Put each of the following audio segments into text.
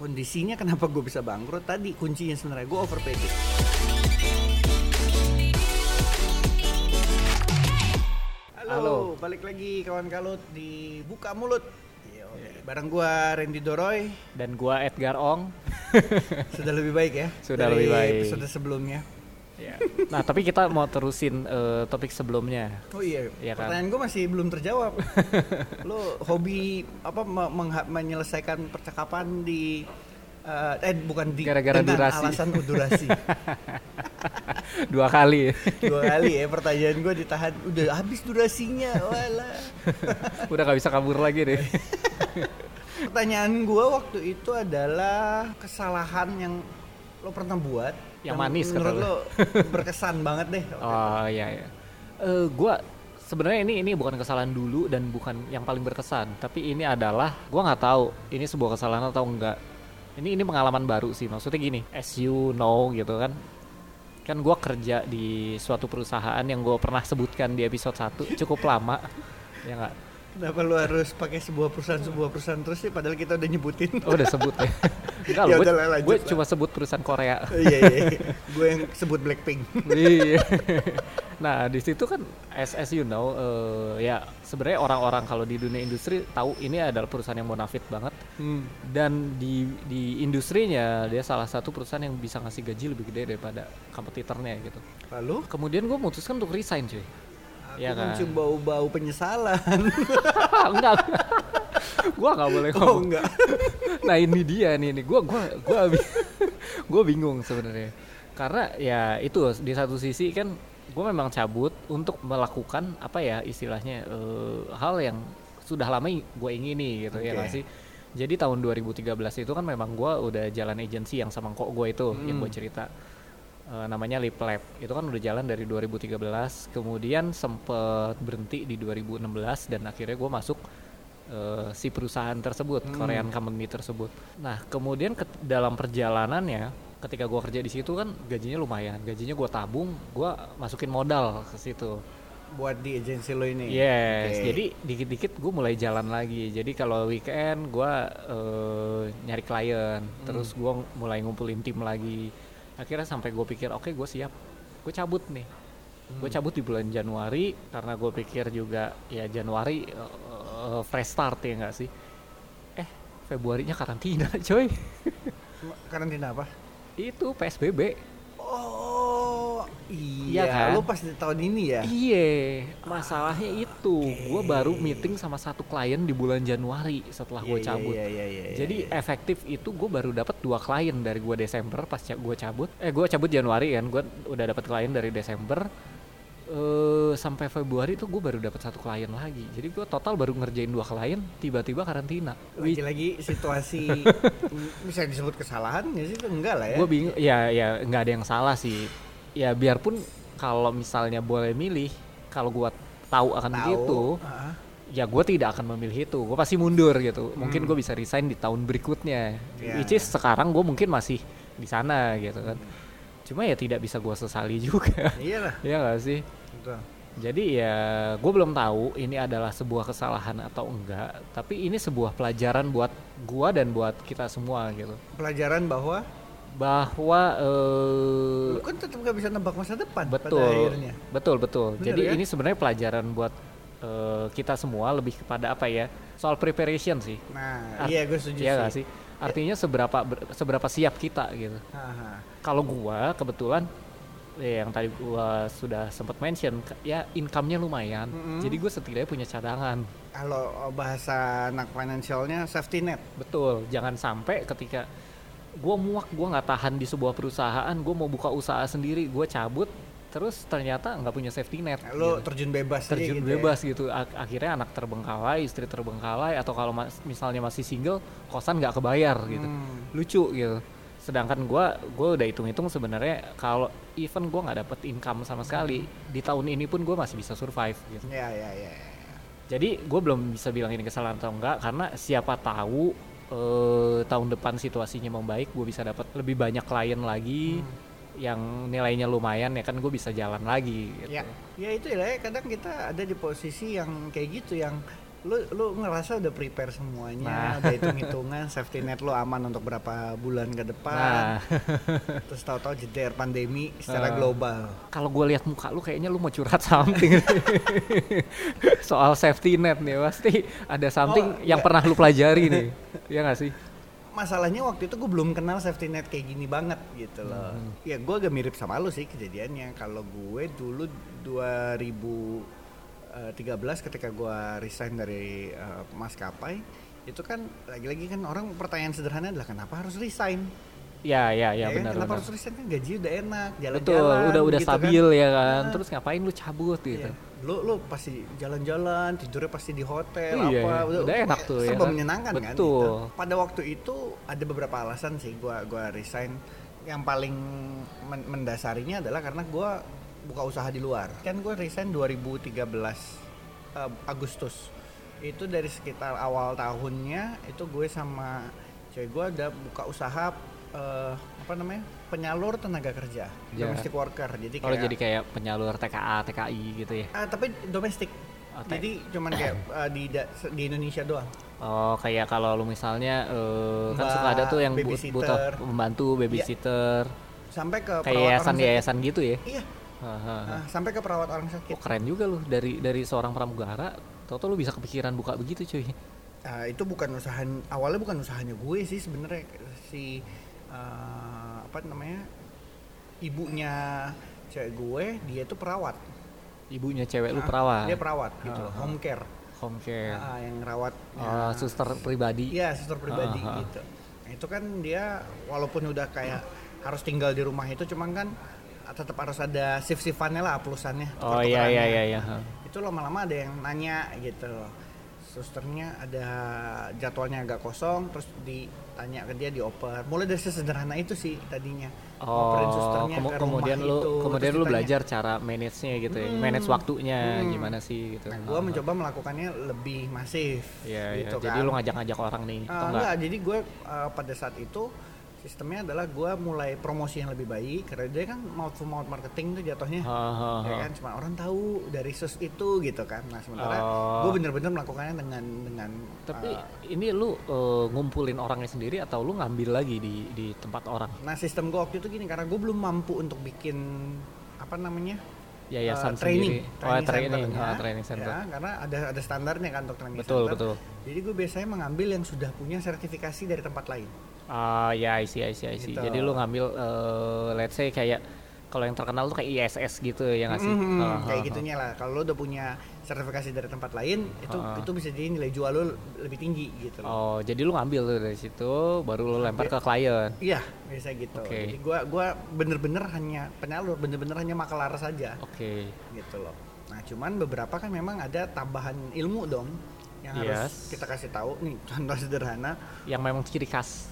kondisinya kenapa gue bisa bangkrut tadi kuncinya sebenarnya gue over pay Halo, Halo. balik lagi kawan kalut di buka mulut. Yoi, Bareng gua Randy Doroy dan gua Edgar Ong. sudah lebih baik ya. Sudah dari lebih baik. Episode sebelumnya. Ya. Nah, tapi kita mau terusin eh, topik sebelumnya. Oh iya, kan? pertanyaan gue masih belum terjawab. Lo hobi apa menyelesaikan percakapan di eh, eh bukan di Gara-gara dengan durasi. alasan durasi. Dua kali. Dua kali ya pertanyaan gue ditahan udah habis durasinya. Walah. Udah gak bisa kabur lagi deh. Pertanyaan gue waktu itu adalah kesalahan yang lo pernah buat Yang manis, kata menurut lo. lo berkesan banget deh. itu. Oh iya iya. Eh gua sebenarnya ini ini bukan kesalahan dulu dan bukan yang paling berkesan, tapi ini adalah gua nggak tahu ini sebuah kesalahan atau enggak. Ini ini pengalaman baru sih. Maksudnya gini, as you know gitu kan. Kan gua kerja di suatu perusahaan yang gua pernah sebutkan di episode 1 cukup lama. Ya enggak? Kenapa lo harus pakai sebuah perusahaan sebuah perusahaan terus sih padahal kita udah nyebutin. Oh, udah sebut ya. Enggak Ya gue lah. cuma sebut perusahaan Korea. iya iya. Gue yang sebut Blackpink. Iya. nah di situ kan as, as you know eh, ya sebenarnya orang-orang kalau di dunia industri tahu ini adalah perusahaan yang bonafit banget Hmm. dan di di industrinya dia salah satu perusahaan yang bisa ngasih gaji lebih gede daripada kompetitornya gitu. Lalu Kemudian gue memutuskan untuk resign cuy. Iya kan? mencium bau-bau penyesalan. enggak. gua nggak boleh oh ngomong. enggak. nah ini dia nih nih gua gua gua gue bingung sebenarnya karena ya itu di satu sisi kan gue memang cabut untuk melakukan apa ya istilahnya eh, hal yang sudah lama gue ingini gitu ya Oke. nggak sih jadi tahun 2013 itu kan memang gue udah jalan agensi yang sama kok gue itu yang gue cerita Eh, namanya Lip Lab itu kan udah jalan dari 2013 kemudian sempet berhenti di 2016 dan akhirnya gue masuk eh, si perusahaan tersebut Korean company tersebut nah kemudian ke dalam perjalanannya ketika gue kerja di situ kan gajinya lumayan gajinya gue tabung gue masukin modal ke situ Buat di agensi lo ini. Yes, Oke. jadi dikit-dikit gue mulai jalan lagi. Jadi kalau weekend gue eh, nyari klien, terus gue mulai ngumpulin tim lagi. Akhirnya sampai gue pikir, oke gue siap, gue cabut nih. Gue cabut di bulan Januari karena gue pikir juga ya Januari eh, eh, fresh start ya nggak sih? Eh Februarinya karantina, coy. karantina apa? Itu PSBB. Oh iya, Iya kan? lo pas di tahun ini ya. Iya, masalahnya itu gue baru meeting sama satu klien di bulan Januari setelah gue Iya, cabut. Iya iya iya. iya, Jadi iya. efektif itu gue baru dapat dua klien dari gue Desember pas gue cabut. Eh gue cabut Januari kan, gue udah dapat klien dari Desember. eh sampai Februari tuh gue baru dapat satu klien lagi. Jadi gue total baru ngerjain dua klien, tiba-tiba karantina. lagi-lagi situasi bisa disebut kesalahan nggak sih? Enggak lah ya. Gue bingung, ya ya nggak ada yang salah sih. Ya biarpun kalau misalnya boleh milih, kalau gue tahu akan Tahu, begitu, ah. ya gue tidak akan memilih itu gue pasti mundur gitu mungkin gue bisa resign di tahun berikutnya Hmm. Ya. which is sekarang gue mungkin masih di sana gitu kan cuma ya tidak bisa gue sesali juga Iyalah. ya gak sih Betul. jadi ya gue belum tahu ini adalah sebuah kesalahan atau enggak tapi ini sebuah pelajaran buat gue dan buat kita semua gitu Pelajaran bahwa bahwa eh, lu kan tetap nggak bisa nebak masa depan pada betul akhirnya. betul betul Bener jadi ya? ini sebenarnya pelajaran buat eh, kita semua lebih kepada apa ya soal preparation sih Nah, Art- iya gue setuju Iya sih. sih? Artinya seberapa ber- seberapa siap kita gitu. Kalau gua kebetulan ya yang tadi gua sudah sempat mention ya income-nya lumayan. Mm-mm. Jadi gue setidaknya punya cadangan. Kalau bahasa anak financialnya safety net. Betul, jangan sampai ketika gua muak, gua nggak tahan di sebuah perusahaan, gua mau buka usaha sendiri, gua cabut terus ternyata nggak punya safety net. Lu gitu. terjun bebas terjun gitu ya. bebas gitu Ak- akhirnya anak terbengkalai istri terbengkalai atau kalau mas- misalnya masih single kosan nggak kebayar gitu Hmm. lucu gitu sedangkan gua gua udah hitung-hitung sebenarnya kalau even gua nggak dapet income sama sekali di tahun ini pun gua masih bisa survive gitu Ya ya ya. ya. jadi gue belum bisa bilang ini kesalahan atau enggak karena siapa tahu eh, tahun depan situasinya membaik gue bisa dapat lebih banyak klien lagi Hmm. yang nilainya lumayan ya kan gue bisa jalan lagi gitu. Ya, ya itu ya kadang kita ada di posisi yang kayak gitu yang lu lu ngerasa udah prepare semuanya, Nah. udah hitung-hitungan safety net lu aman untuk berapa bulan ke depan. Nah, Terus tahu-tahu jeder pandemi secara Ah. global. kalau gue lihat muka lu kayaknya lu mau curhat something. Soal safety net nih pasti ada something Oh, yang enggak. pernah lu pelajari nih. Iya gak sih? Masalahnya waktu itu gue belum kenal safety net kayak gini banget gitu loh. Hmm. Ya gue agak mirip sama lu sih kejadiannya. Kalau gue dulu 2013 ketika gue resign dari eh, maskapai itu kan lagi-lagi kan orang pertanyaan sederhana adalah kenapa harus resign? Ya, ya, ya, kan? benar Kenapa benar. harus resign kan gaji udah enak, jalan-jalan. Betul, udah udah gitu stabil kan. ya kan. Ah. Terus ngapain lu cabut gitu? Iya. Lu lu pasti jalan-jalan, tidurnya pasti di hotel Iya, apa. udah enak tuh, ya kan? menyenangkan kan. Betul. gitu. Pada waktu itu ada beberapa alasan sih gua gua resign. Yang paling men- mendasarinya adalah karena gua buka usaha di luar. Kan gua resign 2013 eh, Agustus. Itu dari sekitar awal tahunnya itu gue sama cewek gua ada buka usaha eh, apa namanya? penyalur tenaga kerja, Ya. domestic worker. Jadi Kalau kayak jadi kayak penyalur TKA, TKI gitu ya. Ah, tapi domestik. Oh, Jadi cuman kayak uh, di da- di Indonesia doang. Oh, kayak kalau lu misalnya eh, kan suka ada tuh yang butuh pembantu babysitter, Sampai ke kayak yayasan yayasan gitu ya. Iya, Haha. ah, sampai ke perawat orang sakit. Oh, keren juga lu dari dari seorang pramugara, tau-tau lu bisa kepikiran buka begitu cuy. Ah, itu bukan usaha awalnya bukan usahanya gue sih sebenarnya si ah, apa namanya? Ibunya cewek gue, dia tuh perawat. Ibunya cewek lu Ah, perawat. Dia perawat gitu loh, Ah, home care. Home care. Ah, yang rawat Oh, suster pribadi. Iya, suster pribadi Ah, ah. gitu. Nah, itu kan dia walaupun udah kayak harus tinggal di rumah itu cuman kan tetap harus ada shift-shiftannya lah plusannya. Oh iya iya iya iya. Itu lama-lama ada yang nanya gitu. Susternya ada jadwalnya agak kosong terus ditanya ke dia dioper. Mulai dari sesederhana itu sih tadinya. Oh, susternya kemu- ke kemudian lu itu, kemudian lu ditanya. belajar cara manage-nya gitu ya. Hmm. Manage waktunya Hmm. gimana sih gitu. Nah, gua Ah, mencoba melakukannya lebih masif. Iya, iya. gitu Jadi kan. lu ngajak-ngajak orang nih, atau enggak? enggak? jadi gue uh, pada saat itu sistemnya adalah gue mulai promosi yang lebih baik karena dia kan mouth to mouth marketing tuh jatuhnya Hahaha. ya kan cuma orang tahu dari sus itu gitu kan nah sementara Oh. gue bener-bener melakukannya dengan dengan Tapi uh, ini lu eh, ngumpulin orangnya sendiri atau lu ngambil lagi di di tempat orang? nah sistem gue waktu itu gini karena gue belum mampu untuk bikin apa namanya Yayasan uh, training sendiri. Oh, training, centernya, ah, training center. ya, karena ada ada standarnya kan untuk training Betul, center betul. jadi gue biasanya mengambil yang sudah punya sertifikasi dari tempat lain Ah, ya, I see, I see, I see. Gitu. Jadi lu ngambil eh, let's say kayak kalau yang terkenal tuh kayak ISS gitu ya nggak sih? Mhm, Ah, kayak ah, gitunya lah. Kalau lo udah punya sertifikasi dari tempat lain, itu Ah. itu bisa jadi nilai jual lo lebih tinggi gitu loh. Oh, jadi lu ngambil tuh dari situ, baru lu lempar ke klien. Iya, biasa gitu. Oke. Jadi gua gua bener-bener hanya penyalur, bener-bener hanya makelar saja Oke. gitu loh. Nah, cuman beberapa kan memang ada tambahan ilmu dong yang harus Yes. kita kasih tahu nih contoh sederhana Yang memang ciri khas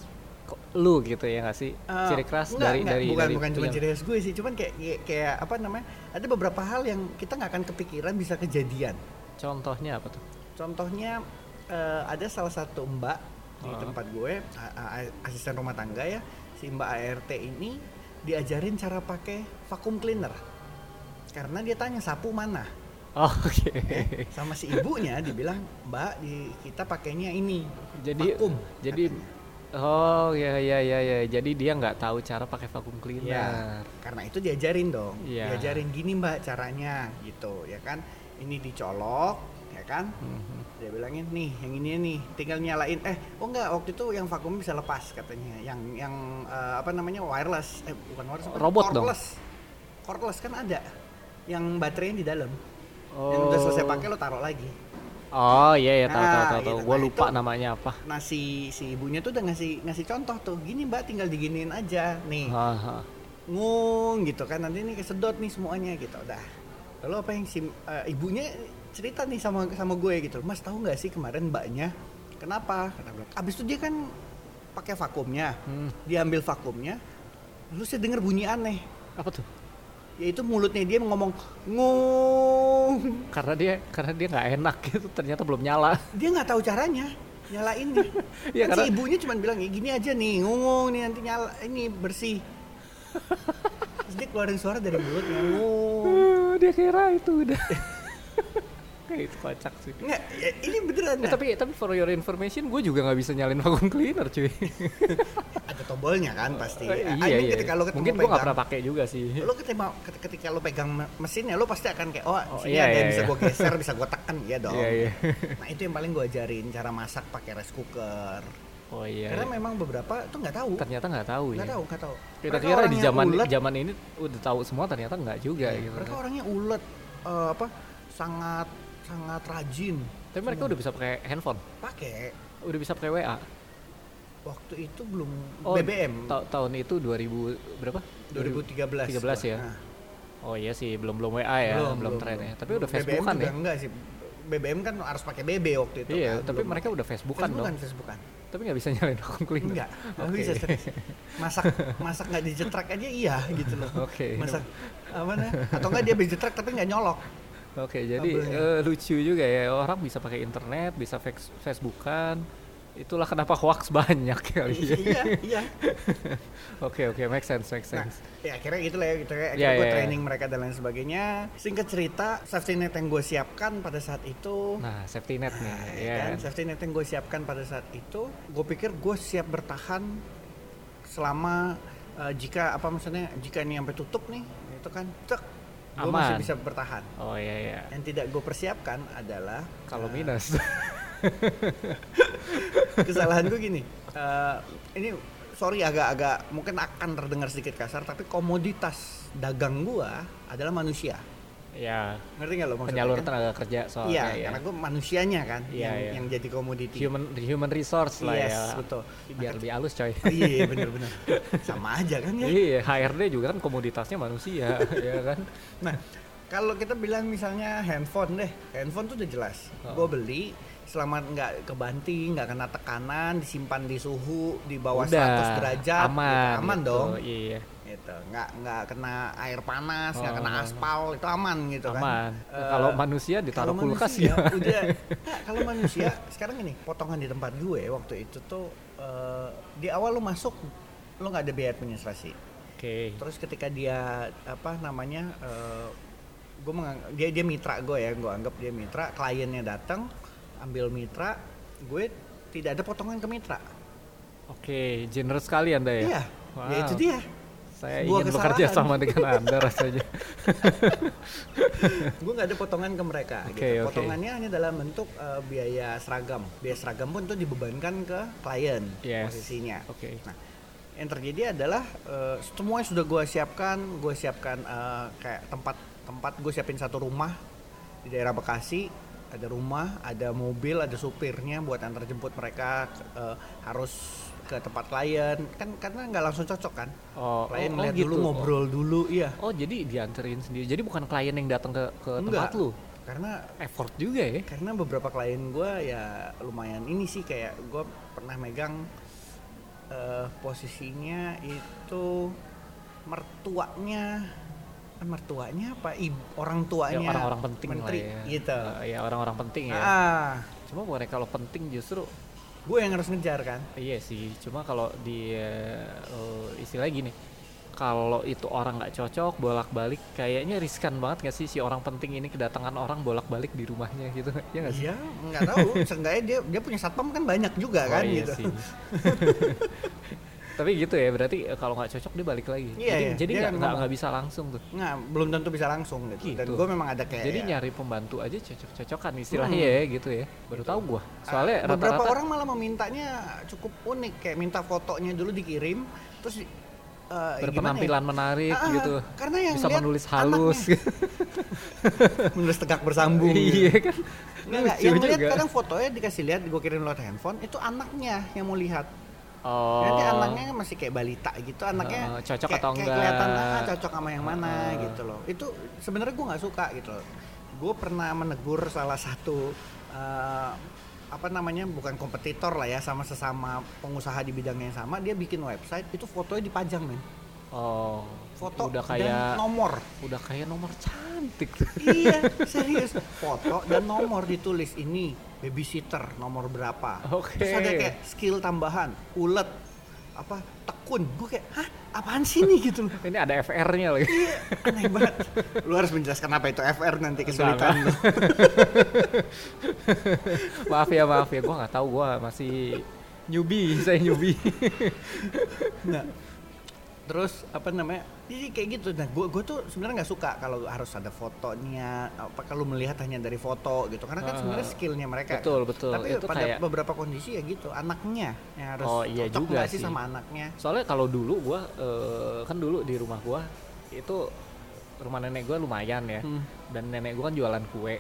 lu gitu ya nggak sih? Eh, ciri khas enggak, dari enggak, dari bukan dari bukan cuma ciri khas gue sih cuman kayak kayak, apa namanya ada beberapa hal yang kita nggak akan kepikiran bisa kejadian Contohnya apa tuh? Contohnya eh, ada salah satu mbak di Ah. tempat gue, asisten rumah tangga ya, si mbak ART ini diajarin cara pakai vacuum cleaner. Karena dia tanya sapu mana, Oh, Oke. sama si ibunya dibilang mbak di kita pakainya ini jadi vakum. jadi oh ya ya ya ya. Jadi dia nggak tahu cara pakai vacuum cleaner. Ya, karena itu diajarin dong. Iya. Diajarin gini mbak caranya gitu, ya kan? Ini dicolok, ya kan? Mhm. Dia bilangin nih, yang ini nih, tinggal nyalain. Eh, oh enggak, waktu itu yang vakum bisa lepas katanya. Yang yang eh, apa namanya wireless, eh bukan wireless? Robot dong. cordless. Cordless kan ada, yang baterainya di dalam. Oh. Yang udah selesai pakai lo taruh lagi. Oh iya ya tahu Nah, tahu tahu tahu. gitu. Gua Nah, lupa itu- namanya apa. Nah si si ibunya tuh udah ngasih ngasih contoh tuh, gini mbak tinggal diginiin aja, nih Haha. ngung gitu kan nanti ini kesedot nih semuanya gitu udah lalu apa yang si eh, ibunya cerita nih sama sama gue gitu mas tahu nggak sih kemarin mbaknya kenapa kata abis itu dia kan pakai vakumnya Hmm. diambil vakumnya lalu saya dengar bunyi aneh Apa tuh? Yaitu mulutnya dia ngomong ngung Karena dia karena dia nggak enak gitu. Ternyata belum nyala. dia nggak tahu caranya nyalainnya Iya, kan si karena- ibunya cuma bilang ya gini aja nih ngung nih nanti nyala ini bersih Terus dia keluarin suara dari mulutnya ngung dia kira itu udah. Kayak itu kocak sih. Nggak, ya, ini beneran. Nah. tapi tapi for your information, gue juga nggak bisa nyalin vacuum cleaner cuy. ada tombolnya kan pasti. I iya mean, iya. Ketika lo ketemu Mungkin gue nggak pernah pakai juga sih. lo ketika ket- ketika lo pegang me- mesinnya lo pasti akan kayak oh, Oh, sini iya, ada yang iya, bisa iya. gue geser bisa gue tekan iya dong Iya, iya. nah itu yang paling gue ajarin cara masak pakai rice cooker Oh iya. karena memang beberapa tuh nggak tahu ternyata nggak tahu ya. nggak tahu nggak tahu Kita kira di zaman ulet, zaman ini udah tahu semua ternyata nggak juga gitu. mereka orangnya ulet eh, apa sangat sangat rajin Tapi mereka udah bisa pakai handphone, pakai udah bisa pakai WA. waktu itu belum Oh, BBM ta- tahun itu 2000 berapa? 2013 13 ya? Nah, Oh iya sih, belum belum WA ya, belum, tren ya. Tapi udah BBM Facebookan juga ya. enggak sih BBM kan harus pakai BB waktu itu Iya, kan, tapi belum mereka udah Facebookan Facebookan dong. Facebookan Tapi nggak bisa nyalain vacuum cleaner. Enggak, nggak Oke. bisa serius. Masak masak nggak dijetrek aja iya gitu loh. Oke. Masak apa nih? Atau enggak dia dijetrek tapi nggak nyolok. Oke, jadi Kabelnya. eh, lucu juga ya orang bisa pakai internet, bisa face- Facebookan. Itulah kenapa hoax banyak kali ya. iya, iya. Oke, oke, make sense, make Nah, sense. ya akhirnya gitu lah ya gitu ya. Akhirnya Iya, gue iya, training mereka dan lain sebagainya. Singkat cerita, safety net yang gue siapkan pada saat itu Nah, safety net nih, Nah, ya. kan, safety net yang gue siapkan pada saat itu, gue pikir gue siap bertahan selama eh, jika apa maksudnya jika ini sampai tutup nih, itu kan, cek, gue masih bisa bertahan. Oh iya iya. Yang tidak gue persiapkan adalah Kalau eh, minus. kesalahan gue gini eh, ini sorry agak-agak mungkin akan terdengar sedikit kasar tapi komoditas dagang gua adalah manusia ya, ngerti nggak lo maksudnya penyalur kan? tenaga kerja soalnya iya ya. karena gue manusianya kan Iya, yang, iya. yang jadi komoditi Human human resource lah yes ya. betul Biar lebih halus coy. iya bener-bener sama aja kan ya Iya, HRD juga kan komoditasnya manusia, ya kan? nah kalau kita bilang misalnya handphone deh handphone tuh udah jelas Oh. gue beli selama nggak kebanting nggak kena tekanan disimpan di suhu di bawah Udah 100 derajat gitu, aman, aman gitu. dong Iya, gitu nggak nggak kena air panas nggak kena Oh. aspal itu aman gitu kan aman. Eh, Kalau manusia ditaruh kalau kulkas manusia, ya. udah Nggak, kalau manusia sekarang ini potongan di tempat gue waktu itu tuh eh, di awal lu masuk lu nggak ada biaya administrasi Oke. terus ketika dia apa namanya eh, gue dia dia mitra gue ya gue anggap dia mitra kliennya datang ambil mitra gue tidak ada potongan ke mitra Oke, generous sekali Anda ya. iya Wow. ya itu dia Saya Sebuah ingin bekerja sama dengan Anda rasanya. gue nggak ada potongan ke mereka Oke, gitu. oke. potongannya hanya dalam bentuk eh, biaya seragam biaya seragam pun itu dibebankan ke klien Yes. posisinya Oke. nah yang terjadi adalah eh, semuanya sudah gue siapkan gue siapkan eh, kayak tempat tempat gue siapin satu rumah di daerah Bekasi ada rumah ada mobil ada supirnya buat antar jemput mereka eh, harus ke tempat klien kan karena nggak langsung cocok kan Oh, klien oh, oh lihat gitu. dulu ngobrol dulu iya Oh, jadi dianterin sendiri. Jadi bukan klien yang datang ke ke tempat lu. karena Effort juga ya. karena beberapa klien gue ya lumayan ini sih kayak gue pernah megang eh, posisinya itu mertuanya eh, mertuanya apa ibu orang Ya, tuanya orang-orang penting menteri lah ya. gitu Eh, ya orang-orang penting ya. ah Cuma bukan kalau penting justru gue yang harus ngejar kan iya sih. Cuma kalau di eh, istilah gini, kalau itu orang nggak cocok bolak-balik kayaknya riskan banget gak sih si orang penting ini kedatangan orang bolak-balik di rumahnya gitu ya nggak sih? iya nggak tahu seenggaknya dia dia punya satpam kan banyak juga Oh, kan iya gitu sih. Tapi gitu ya berarti eh, kalau nggak cocok dia balik lagi. Iya, jadi iya. jadi nggak nggak bisa langsung tuh. nggak belum tentu bisa langsung gitu, dan Gitu. gue memang ada kayak Jadi ya, nyari pembantu aja cocok-cocokan istilahnya Hmm. ya gitu ya. Baru tahu gua. Soalnya Ah, beberapa rata-rata orang malah memintanya cukup unik kayak minta fotonya dulu dikirim terus eh, gimana ya? berpenampilan menarik Ah, gitu. karena yang Bisa menulis halus. menulis tegak bersambung iya kan. Nggak, nggak. Yang lihat kadang fotonya dikasih lihat gue kirim lewat handphone itu anaknya yang mau lihat Oh. nanti anaknya masih kayak balita gitu anaknya Oh, cocok kayak, atau kayak enggak. kelihatan ah, cocok sama yang mana Oh. gitu loh itu sebenarnya gue nggak suka gitu loh gue pernah menegur salah satu eh, apa namanya bukan kompetitor lah ya sama sesama pengusaha di bidangnya yang sama dia bikin website itu fotonya dipajang men Oh. foto udah dan kayak nomor udah kayak nomor cantik iya serius foto dan nomor ditulis ini babysitter nomor berapa. Oke. terus ada kayak skill tambahan ulet apa tekun. Gue kayak hah? Apaan sih nih gitu. Loh Ini ada FR-nya lagi. Iya, aneh banget. Lu harus menjelaskan apa itu FR nanti kesulitan lu. Maaf ya, maaf ya. Gua nggak tahu gua masih newbie, saya newbie. nah terus apa namanya jadi kayak gitu nah gue gue tuh sebenarnya nggak suka kalau harus ada fotonya apa kalau melihat hanya dari foto gitu karena kan Ah, sebenarnya skillnya mereka betul, betul. tapi Itu pada kayak- beberapa kondisi ya gitu anaknya yang harus Oh, iya cocok juga sih sama anaknya Soalnya kalau dulu gua eh, kan dulu di rumah gua itu rumah nenek gua lumayan ya. Hmm. Dan nenek gua kan jualan kue.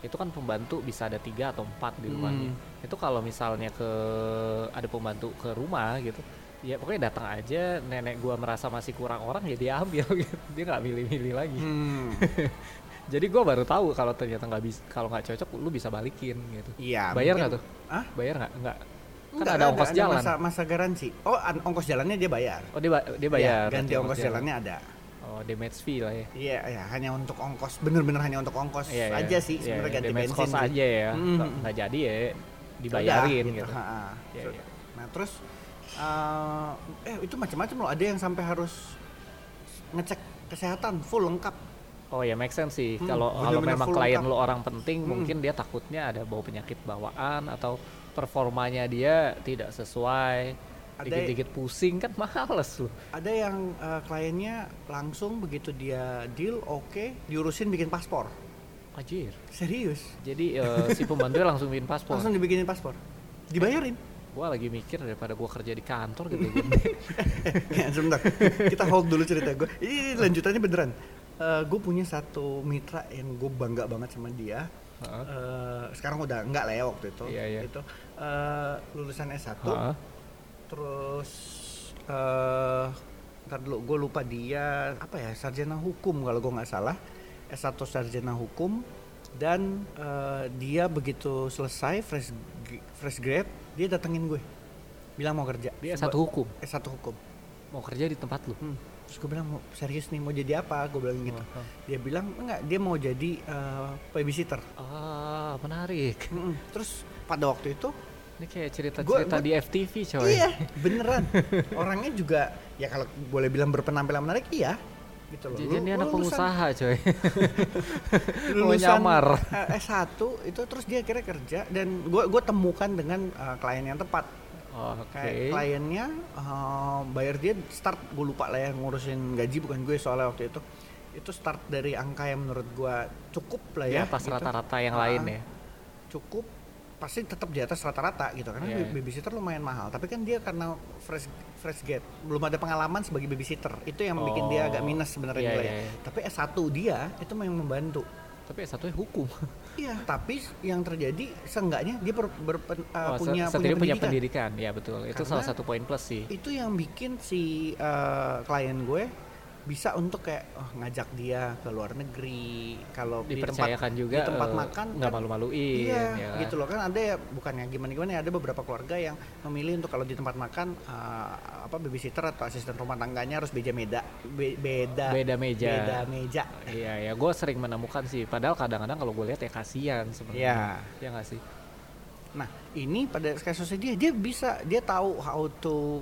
Itu kan pembantu bisa ada tiga atau empat di rumahnya. Hmm. Itu kalau misalnya ke ada pembantu ke rumah gitu, ya pokoknya datang aja nenek gua merasa masih kurang orang ya dia ambil gitu. Dia nggak milih-milih lagi. Hmm. Jadi gua baru tahu kalau ternyata nggak bisa kalau nggak cocok lu bisa balikin gitu. Iya. Bayar nggak tuh? Hah? Bayar nggak? Nggak. Kan Enggak, ada ongkos jalan. Masa, masa garansi. Oh, an- ongkos jalannya dia bayar. Oh dia ba- dia bayar. Iya, ganti ongkos jalannya ada. Oh damage fee lah ya. Iya, ya hanya untuk ongkos, bener-bener hanya untuk ongkos Iya, iya. aja sih Iya, sebenarnya iya, ganti damage bensin. cost aja ya. Mm. Nggak- Nggak jadi ya Udah, dibayarin gitu. Ha-ha. Iya, So- iya. Nah terus eh, eh itu macam-macam loh. Ada yang sampai harus ngecek kesehatan full lengkap. Oh ya make sense sih. Hmm, Kalau memang klien lengkap. lo orang penting, Hmm. mungkin dia takutnya ada bau penyakit bawaan atau performanya dia tidak sesuai. Dikit-dikit pusing kan males lo. Ada yang eh, kliennya langsung begitu dia deal oke diurusin bikin paspor. Anjir. Serius. Jadi eh, si pembantunya langsung bikin paspor. Langsung dibikinin paspor. Dibayarin. Gua lagi mikir daripada gua kerja di kantor gitu. ya, sebentar. Kita hold dulu cerita gue. Ini lanjutannya beneran. gue punya satu mitra yang gue bangga banget sama dia. Eh, sekarang udah enggak lah ya waktu itu. Iya, iya. Itu eh, lulusan S1. Heeh. Terus eh ntar dulu gue lupa dia apa ya sarjana hukum kalau gue nggak salah S1 sarjana hukum dan eh, dia begitu selesai fresh fresh grade dia datengin gue bilang mau kerja Dia satu hukum, S1 hukum mau kerja di tempat lu. Hmm. Terus gue bilang mau serius nih mau jadi apa? Gue bilang gitu. Oh, oh. Dia bilang enggak, dia mau jadi eh, babysitter. Ah, menarik. Mm-mm. Terus pada waktu itu, Ini kayak cerita-cerita di FTV coy. iya beneran. Orangnya juga ya kalau boleh bilang berpenampilan menarik, iya. Gitu loh. Jadi Lu- dia anak lulusan- pengusaha coy. Mau lulusan nyamar. eh, S1 itu terus dia akhirnya kerja dan gue gue temukan dengan eh, klien yang tepat. Oke. Kayak kliennya eh, bayar dia start gue lupa lah ya ngurusin gaji bukan gue soalnya waktu itu itu start dari angka yang menurut gue cukup lah Di ya atas gitu. rata-rata yang Ah, lain ya. cukup pasti tetap di atas rata-rata gitu karena iya. babysitter lumayan mahal tapi kan dia karena fresh fresh get belum ada pengalaman sebagai babysitter itu yang bikin dia agak Oh, minus sebenarnya nilainya. iya, iya. tapi S1 dia itu memang membantu Tapi satunya hukum. iya tapi yang terjadi seenggaknya dia ber, berpen- uh, Oh, se- punya setidaknya punya pendidikan. pendidikan. Ya betul. Itu salah Karena- satu poin plus sih. itu yang bikin si uh, klien gue bisa untuk kayak oh, ngajak dia ke luar negeri kalau di tempat juga di tempat eh, makan nggak kan- malu-maluin iya ya kan? gitu loh kan ada ya bukannya gimana gimana ya ada beberapa keluarga yang memilih untuk kalau di tempat makan uh, apa babysitter atau asisten rumah tangganya harus beda meda be- beda Beda meja. beda meja Iya ya, gue sering menemukan sih. Padahal kadang-kadang kalau gue lihat ya kasihan sebenarnya. Iya. Ya nggak sih. nah ini pada kasusnya dia dia bisa dia tahu how to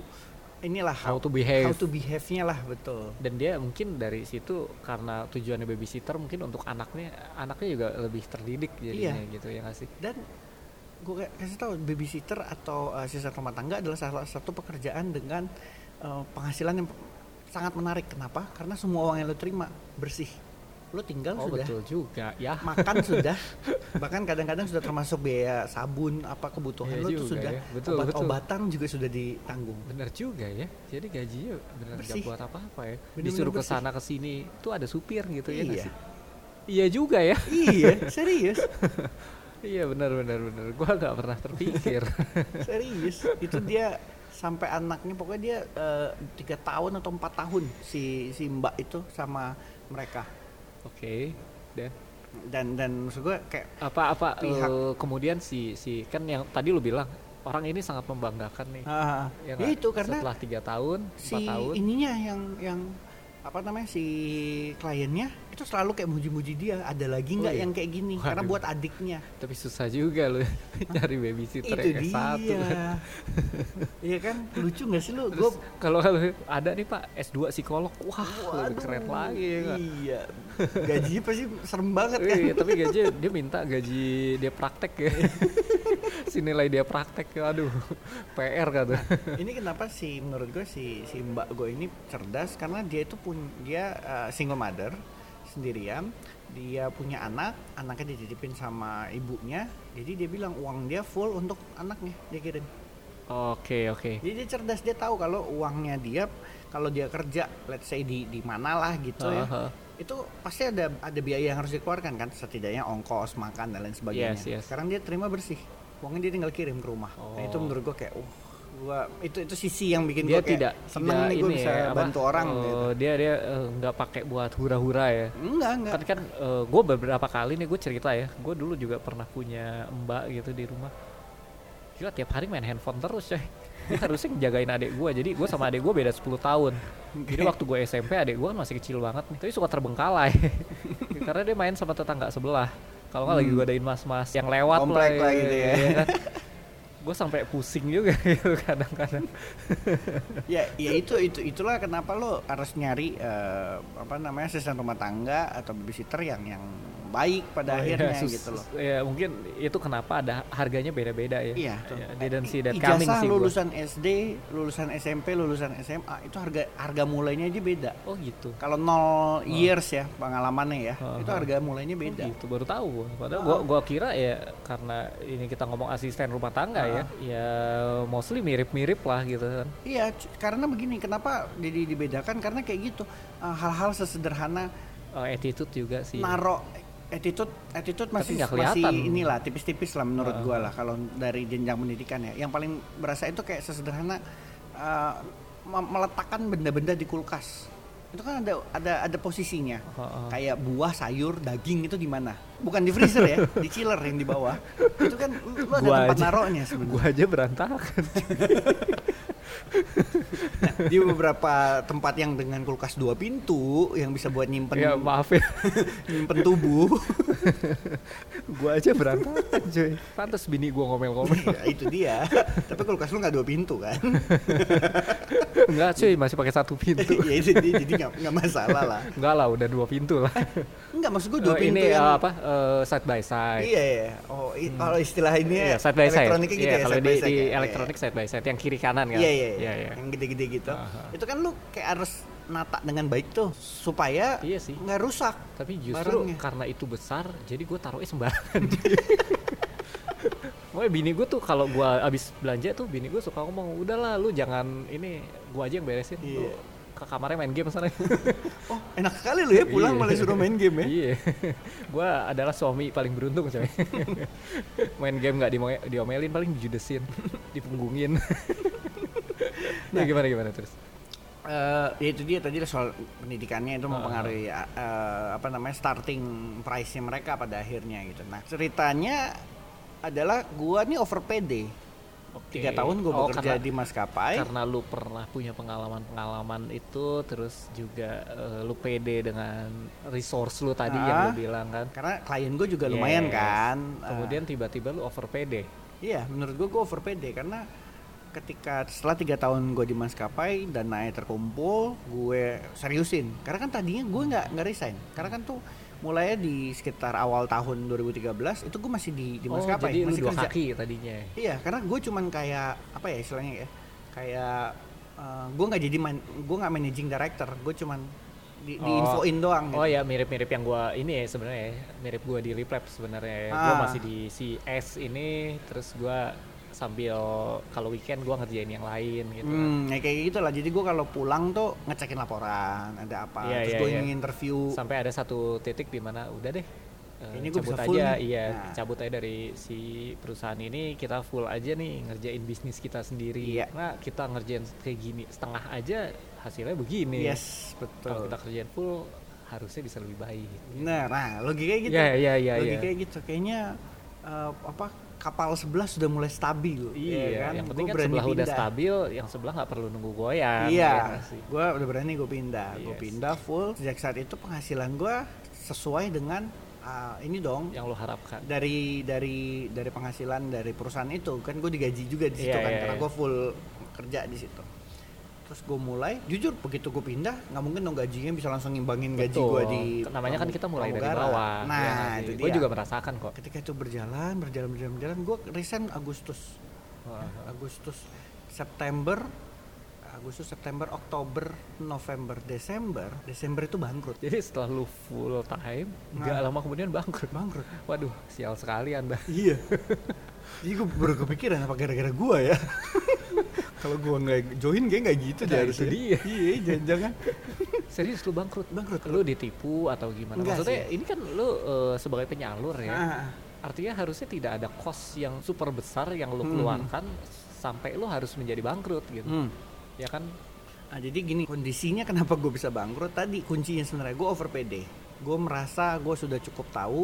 inilah How to behave. how to behave-nya lah betul Dan dia mungkin dari situ karena tujuannya babysitter mungkin untuk anaknya, anaknya juga lebih terdidik jadinya Iya. gitu ya nggak sih. dan gue kasih tahu babysitter atau uh, asisten rumah tangga adalah salah satu pekerjaan dengan uh, penghasilan yang sangat menarik kenapa karena semua uang yang lo terima bersih lo tinggal Oh sudah betul juga ya. makan sudah bahkan kadang-kadang sudah termasuk biaya sabun apa kebutuhan Iya lo tuh sudah ya. Betul, obat-obatan juga sudah ditanggung Bener juga ya. Jadi gajinya bener nggak buat apa-apa ya. Bener-bener Disuruh ke sana ke sini tuh ada supir gitu ya Iya. sih. Iya juga ya. iya serius iya benar benar benar. Gua nggak pernah terpikir. serius itu dia sampai anaknya pokoknya dia eh, tiga tahun atau empat tahun si si mbak itu sama mereka Oke. Dan dan dan maksud gue kayak apa apa Pihak. eh, kemudian si si kan yang tadi lu bilang orang ini sangat membanggakan nih. ah, Ya ya nggak? itu karena setelah tiga tahun, si tahun. ininya yang yang apa namanya si kliennya itu selalu kayak muji-muji dia ada lagi nggak Oh, iya? yang kayak gini karena Waduh. buat adiknya Tapi susah juga lu nyari babysitter itu yang dia S1 kan. iya kan lucu nggak sih lu gue kalau kalau ada nih Pak S2 psikolog, wah lebih keren lagi ya nggak? iya gajinya pasti serem banget kan Iya, tapi gaji dia minta gaji dia praktek ya. si nilai dia praktek, aduh, PR kan tuh. ini kenapa sih menurut gue si si mbak gue ini cerdas karena dia itu pun dia uh, single mother sendirian dia punya anak anaknya dititipin sama ibunya jadi dia bilang uang dia full untuk anaknya dia kirim Oke, oke. jadi dia cerdas dia tahu kalau uangnya dia kalau dia kerja let's say di di mana lah gitu ya Aha. itu pasti ada ada biaya yang harus dikeluarkan kan setidaknya ongkos makan dan lain sebagainya Yes, yes. sekarang dia terima bersih uangnya dia tinggal kirim ke rumah nah itu Oh. menurut gua kayak uh gua itu itu sisi yang bikin Dia gua kayak tidak seneng tidak nih gua bisa ya, apa, bantu orang eh, gitu. Dia dia eh, nggak pakai buat hura-hura ya. enggak enggak Kan kan gue beberapa kali nih gue cerita ya, gue dulu juga pernah punya mbak gitu di rumah. Gila tiap hari main handphone terus coy. Dia harusnya ngejagain adik gue, jadi gue sama adik gue beda 10 tahun. Jadi waktu gue SMP adik gue kan masih kecil banget nih, tapi suka terbengkalai. Karena dia main sama tetangga sebelah. Kalau nggak lagi Hmm. godain mas-mas yang lewat Komplek lah, lah gitu ya. Gue sampai pusing juga gitu kadang-kadang. ya ya itu itu itulah kenapa lo harus nyari eh, apa namanya asisten rumah tangga atau babysitter yang yang baik pada Oh, iya, akhirnya sus- gitu loh Ya mungkin itu kenapa ada harganya beda-beda ya. Iya. Ya, didn't see that coming Ijazah sih gua. lulusan SD, lulusan SMP, lulusan SMA itu harga harga mulainya aja beda. Oh gitu. Kalau nol years ya pengalamannya ya, Oh, itu oh. harga mulainya beda. Oh gitu baru tahu gua. Padahal Oh. gua gua kira ya karena ini kita ngomong asisten rumah tangga ya, ya mostly mirip-mirip lah gitu kan. Iya, karena begini, kenapa jadi dibedakan? Karena kayak gitu, uh, hal-hal sesederhana Oh, attitude juga sih. naro attitude attitude masih masih inilah tipis-tipis lah menurut Heeh. gua lah kalau dari jenjang pendidikan ya. Yang paling berasa itu kayak sesederhana uh, me- meletakkan benda-benda di kulkas. Itu kan ada ada ada posisinya. Heeh. Kayak buah, sayur, daging itu di mana? Bukan di freezer ya, di chiller yang di bawah. Itu kan lu lu ada Gua tempat aja- naruhnya sebenarnya. Gua aja berantakan. Di beberapa tempat yang dengan kulkas dua pintu yang bisa buat nyimpen ya maaf ya. nyimpen tubuh. gua aja berantakan cuy. Pantes bini gua ngomel-ngomel. Ya, itu dia. Tapi kulkas lu nggak dua pintu kan? Enggak cuy, masih pakai satu pintu. ya itu dia, jadi nggak masalah lah. Enggak lah, udah dua pintu lah. Enggak maksud gua dua Oh, pintu ini yang eh, apa eh, side by side. Iya ya. Oh, i- kalau istilah ini Iya, side by side. elektroniknya gitu Iya, ya. kalau di, di ya? Iya, elektronik side by side yang kiri kanan kan. Iya iya iya. iya. Yang gede-gede gitu. Aha. Itu kan lu kayak harus nata dengan baik tuh supaya Iya sih. nggak rusak. Tapi justru barangnya. karena itu besar, jadi gue taruhnya sembarangan. Pokoknya bini gue tuh kalau gue abis belanja tuh bini gue suka ngomong, udahlah lu jangan ini, gue aja yang beresin. Lu Iya. ke kamarnya main game sana. Oh, enak sekali lu ya pulang Iya. malah suruh main game ya. Iya, gue adalah suami paling beruntung coy. main game nggak diomelin, paling dijudesin, dipunggungin. Nah, gimana gimana terus? Eh, ya itu dia tadi soal pendidikannya itu mempengaruhi eh, apa namanya starting price-nya mereka pada akhirnya gitu. Nah ceritanya adalah gua nih over PD. Tiga Oke. tahun gua Oh, bekerja karena- di maskapai. karena lu pernah punya pengalaman-pengalaman itu terus juga eh, lu pede dengan resource lu tadi Ah. yang lu bilang kan Karena klien gue juga lumayan Yes. kan. kemudian tiba-tiba lu over pede iya menurut gue gue over PD karena ketika setelah tiga tahun gue di maskapai dan naik terkumpul gue seriusin karena kan tadinya gue nggak nggak resign karena kan tuh mulai di sekitar awal tahun 2013 itu gue masih di di oh maskapai lu masih dua kerja kaki tadinya iya karena gue cuman kayak apa ya istilahnya ya kayak eh, gue nggak jadi man, gue nggak managing director gue cuman di, Oh. diinfoin doang gitu. Oh ya mirip-mirip yang gua ini ya sebenarnya ya. mirip gua di Liplab sebenarnya. ya. Ah. masih di CS ini terus gua sambil kalau weekend gua ngerjain yang lain gitu. kan. Hmm, ya kayak gitu lah. Jadi gue kalau pulang tuh ngecekin laporan, ada apa. Iya, Terus iya, gue iya. interview. Sampai ada satu titik di mana udah deh eh, Ini gua cabut bisa full aja nih. iya Nah. cabut aja dari si perusahaan ini kita full aja nih ngerjain bisnis kita sendiri Iya. nah kita ngerjain kayak gini setengah aja hasilnya begini Yes, kalau betul. kita kerjain full harusnya bisa lebih baik Nah, nah logikanya gitu. Iya, iya, iya, Logikanya gitu. Kayaknya eh, apa kapal sebelah sudah mulai stabil. Iya, kan? yang Gua penting kan berani sebelah udah pindah. stabil, yang sebelah nggak perlu nunggu goyang. ya Iya, nggak sih? gue udah berani gue pindah. Gue Yes. pindah full. Sejak saat itu penghasilan gue sesuai dengan uh, ini dong yang lo harapkan dari dari dari penghasilan dari perusahaan itu kan gue digaji juga di situ Iya, kan iya, karena iya. gue full kerja di situ terus gue mulai jujur begitu gue pindah nggak mungkin dong gajinya bisa langsung ngimbangin gaji gue di namanya kan kita mulai dari bawah. Nah itu gue dia. Juga merasakan kok. Ketika itu berjalan berjalan berjalan berjalan gue resign Agustus. Agustus September Agustus September Oktober November Desember Desember itu bangkrut. Jadi setelah lu full time nggak Nah. lama kemudian bangkrut. Bangkrut. Waduh sial sekali anda. Iya. Jadi gue baru kepikiran apa gara-gara gua ya. Kalau gua nggak join kayak nggak gitu Nah, deh itu harusnya. dia. Iya, jangan-jangan. serius lu bangkrut Bangkrut. lu ditipu atau gimana Enggak maksudnya sih. ini kan lu eh, sebagai penyalur ya Ah, artinya harusnya tidak ada cost yang super besar yang lu Hmm. keluarkan sampai lu harus menjadi bangkrut gitu hmm. ya kan Nah, jadi gini kondisinya kenapa gue bisa bangkrut tadi kuncinya sebenarnya gue over PD. Gue merasa gue sudah cukup tahu,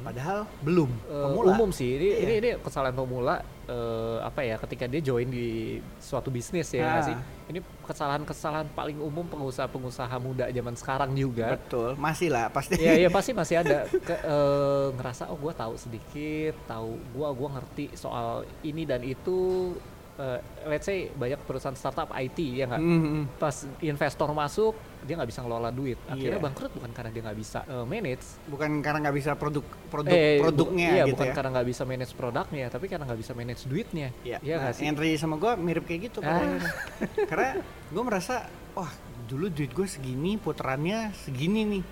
padahal belum. Hmm. Pemula. umum sih ini, Iya. ini ini kesalahan pemula eh, apa ya ketika dia join di suatu bisnis ya nggak Ah. sih ini kesalahan-kesalahan paling umum pengusaha-pengusaha muda zaman sekarang juga Betul, masih lah pasti. Iya iya pasti masih ada ke, eh, ngerasa oh gue tahu sedikit tahu gue gua ngerti soal ini dan itu Eh, let's say banyak perusahaan startup IT ya nggak Hmm, pas investor masuk dia nggak bisa ngelola duit akhirnya Iya. bangkrut bukan karena dia nggak bisa eh, manage bukan karena nggak bisa produk produk eh, bu- produknya iya, gitu bukan ya. karena nggak bisa manage produknya tapi karena nggak bisa manage duitnya Iya, Iya nah, sih Henry sama gue mirip kayak gitu Ah. Karena gue merasa, wah dulu duit gue segini, putarannya segini nih.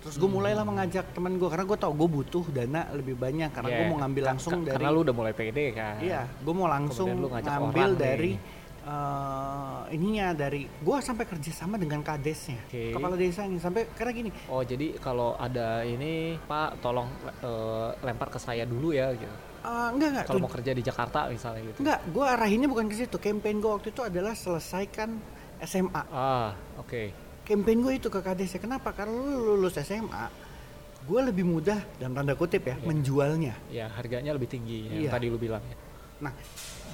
Terus gue mulailah mengajak teman gue karena gue tau gue butuh dana lebih banyak karena Iya, gue mau ngambil langsung ka- dari karena lu udah mulai pede kan iya, gue mau langsung ngambil orang dari nih. Eh, ininya dari gue sampai kerjasama dengan kadesnya, Oke. kepala desanya sampai karena gini, oh jadi kalau ada ini pak tolong eh, lempar ke saya dulu ya gitu eh, enggak enggak, kalau mau kerja di Jakarta misalnya gitu enggak, gue arahinnya bukan ke situ. Campaign gue waktu itu adalah selesaikan SMA. ah oke campaign gue itu ke kadesnya kenapa karena lu lulus SMA gue lebih mudah dalam tanda kutip ya Iya. menjualnya ya harganya lebih tinggi yang Iya. tadi lu bilang ya nah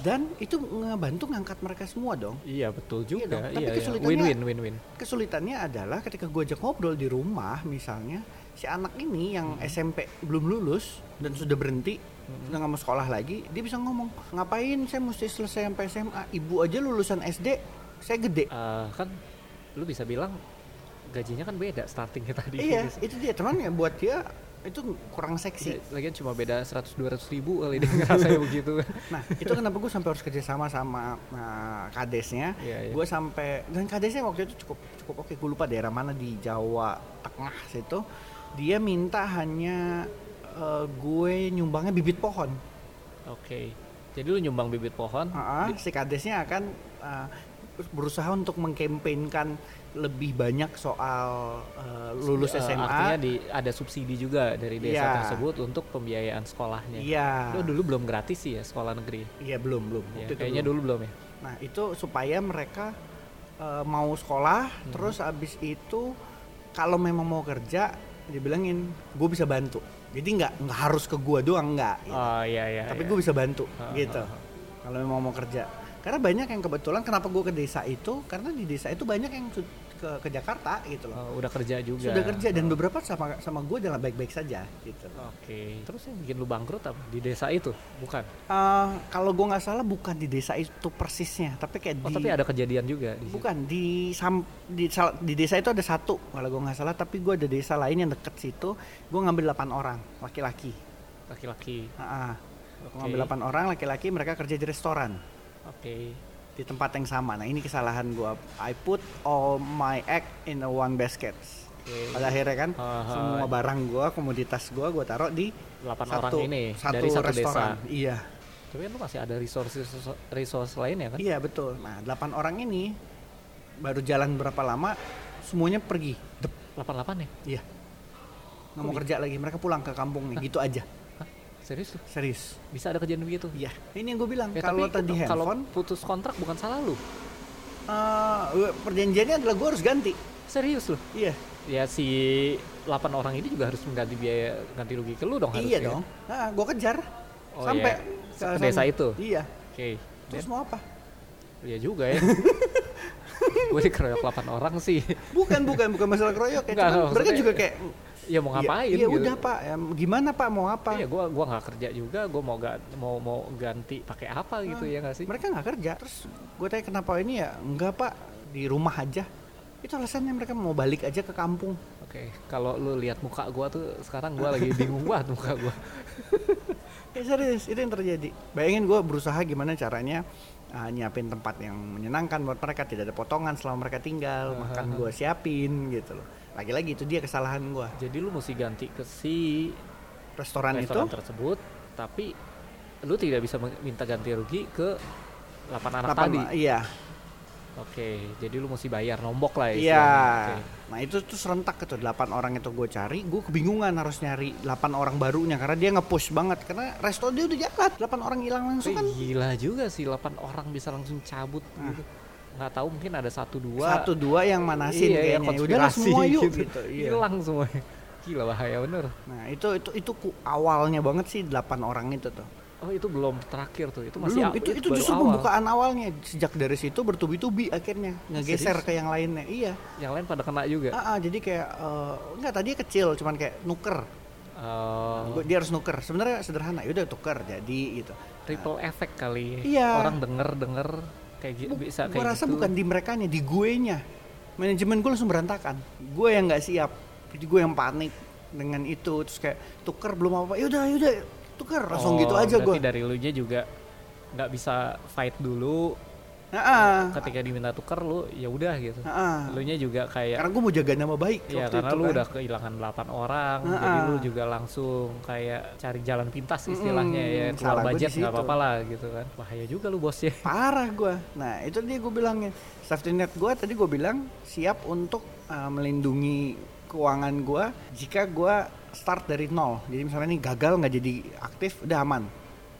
dan itu ngebantu ngangkat mereka semua dong. Iya betul juga. dong, tapi iya, iya. kesulitannya- win-win win-win. kesulitannya adalah ketika gue ajak ngobrol di rumah misalnya si anak ini yang Hmm. SMP belum lulus dan sudah berhenti sudah nggak mau sekolah lagi dia bisa ngomong ngapain? Saya mesti selesai sampai SMA ibu aja lulusan SD saya gede. Eh, kan lu bisa bilang gajinya kan beda startingnya tadi. Iya itu dia. Teman ya buat dia itu kurang seksi Iya, lagian cuma beda 100-200 ribu kali dia ngerasanya begitu Nah, itu kenapa gue sampai harus kerjasama sama nah, kadesnya. Iya, iya. Gue sampai dan kadesnya waktu itu cukup cukup oke. Gue lupa daerah mana di Jawa Tengah situ. Dia minta hanya eh, gue nyumbangnya bibit pohon. oke jadi lu nyumbang bibit pohon Ah, ah, si kadesnya akan eh, berusaha untuk mengkampanyekan lebih banyak soal eh, lulus Eh, SMA. artinya di ada subsidi juga dari desa Iya. tersebut untuk pembiayaan sekolahnya Iya. lu dulu belum gratis sih ya sekolah negeri Iya belum belum. Ya, itu kayaknya belum. dulu belum ya Nah itu supaya mereka eh, mau sekolah, Hmm. terus abis itu kalau memang mau kerja, dibilangin gue bisa bantu. Jadi nggak nggak harus ke gue doang nggak. gitu. oh iya iya Tapi iya. gue bisa bantu Ah, gitu. ah, Kalau memang mau kerja. Karena banyak yang kebetulan kenapa gue ke desa itu, karena di desa itu banyak yang ke, ke Jakarta gitu loh. Oh, udah kerja juga Sudah kerja dan beberapa sama sama gue dalam baik-baik saja gitu. Oke, terus yang bikin lu bangkrut apa? Di desa itu? Bukan. Eh, kalau gue nggak salah bukan di desa itu persisnya, tapi kayak Oh, di tapi ada kejadian juga di situ. Bukan di sam, di sal- di desa itu ada satu kalau gue nggak salah tapi gue ada desa lain yang deket situ gue ngambil 8 orang laki-laki Laki-laki. Ah. Oke. Gua ngambil 8 orang laki-laki mereka kerja di restoran Oke. di tempat yang sama nah ini kesalahan gue I put all my egg in a one basket Oke. pada akhirnya kan ah. semua barang gue komoditas gue gue taruh di 8 satu, orang ini satu dari satu restoran desa. iya Tapi kan lu masih ada resource resource, resource lainnya kan? iya betul nah 8 orang ini baru jalan berapa lama semuanya pergi Dep, 88 ya? Iya. Nggak mau kerja lagi, mereka pulang ke kampung nih, gitu aja. Serius lu? Serius. Bisa ada kejadian begitu? Iya. Ini yang gue bilang, Ya, kalau tadi kalau handphone, putus kontrak bukan salah lu. eh, perjanjiannya adalah gue harus ganti. Serius lu? Iya. Ya si 8 orang ini juga harus mengganti biaya ganti rugi ke lu dong iya harusnya. dong. Nah, gue kejar Oh, sampai iya. ke Desa itu? Iya. Oke. Terus mau apa? Iya juga ya. gue dikeroyok 8 orang sih. Bukan, bukan, bukan masalah keroyok ya. Enggak, mereka juga kayak ya mau ngapain Iya, iya gitu. udah pak, Em, gimana pak mau apa? Iya, gua gua nggak kerja juga, gua mau ga, mau mau ganti pakai apa gitu Ah, ya nggak sih? Mereka nggak kerja, terus gue tanya kenapa ini ya? Enggak pak, di rumah aja. Itu alasannya mereka mau balik aja ke kampung. Oke, kalau lu lihat muka gua tuh sekarang gua lagi bingung banget muka gua. Ya serius, itu yang terjadi. Bayangin gue berusaha gimana caranya uh, nyiapin tempat yang menyenangkan buat mereka, tidak ada potongan selama mereka tinggal, makan gue siapin gitu loh. Lagi-lagi itu dia kesalahan gue. Jadi lu mesti ganti ke si Restoran, restoran itu tersebut, tapi lu tidak bisa minta ganti rugi ke 8 anak delapan- tadi. Iya, Oke, jadi lu mesti bayar nombok lah iya. istilahnya. Oke. Nah itu tuh serentak itu delapan orang itu gue cari, gue kebingungan harus nyari delapan orang barunya karena dia nge-push banget karena resto dia udah jalan, delapan orang hilang langsung kan. Tapi gila juga sih 8 orang bisa langsung cabut gitu. Nggak tahu mungkin ada satu dua Satu dua yang manasin iya, kayaknya. Udahlah konspirasi semua yuk gitu. gitu. Iya. Hilang semua. Gila bahaya bener. Nah itu itu itu ku- awalnya banget sih delapan orang itu tuh. Oh itu belum terakhir tuh, itu masih Belum, itu itu justru awal. pembukaan awalnya. Sejak dari situ bertubi-tubi akhirnya ngegeser serius? ke yang lainnya. Iya. Yang lain pada kena juga. Ah, ah, jadi kayak eh, enggak tadi kecil cuman kayak nuker. Oh, Dia harus nuker. Sebenarnya sederhana. Yaudah tuker jadi gitu. triple effect kali. Iya. Orang denger denger kayak gitu bisa gua rasa gitu. bukan di mereka di gue nya. Manajemen gue langsung berantakan. Gue yang nggak siap. Jadi gue yang panik dengan itu terus kayak tuker belum apa. Yaudah yaudah tuker langsung gitu Oh, aja gue. dari lu juga nggak bisa fight dulu. Nah, ah, Ketika diminta tuker lu ya udah gitu. ah. Lu nya juga kayak Karena gue mau jaga nama baik Ya waktu karena itu lu kan. udah kehilangan 8 orang, Heeh. jadi lu juga langsung kayak cari jalan pintas istilahnya Mm-mm, ya, keluar gua budget nggak apa-apa lah gitu kan. Bahaya juga lu bos ya. parah gue nah itu dia gue bilangnya safety net gue tadi gue bilang siap untuk uh, melindungi keuangan gue jika gue start dari nol jadi misalnya ini gagal nggak jadi aktif udah aman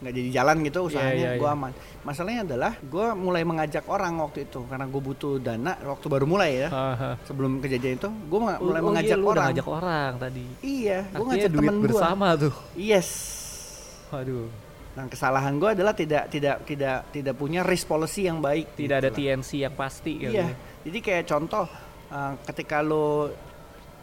nggak jadi jalan gitu usahanya iya, gue iya. aman masalahnya adalah gue mulai mengajak orang waktu itu karena gue butuh dana waktu baru mulai ya Haha. sebelum kejadian itu gue mulai Oh, iya, mengajak udah orang ngajak orang tadi. iya gue ngajak duit temen bersama tuh. yes Waduh. Nah, kesalahan gue adalah tidak tidak tidak tidak punya risk policy yang baik. Tidak ada gitu lah. TNC yang pasti gitu. Iya. Jadi kayak contoh uh, ketika lo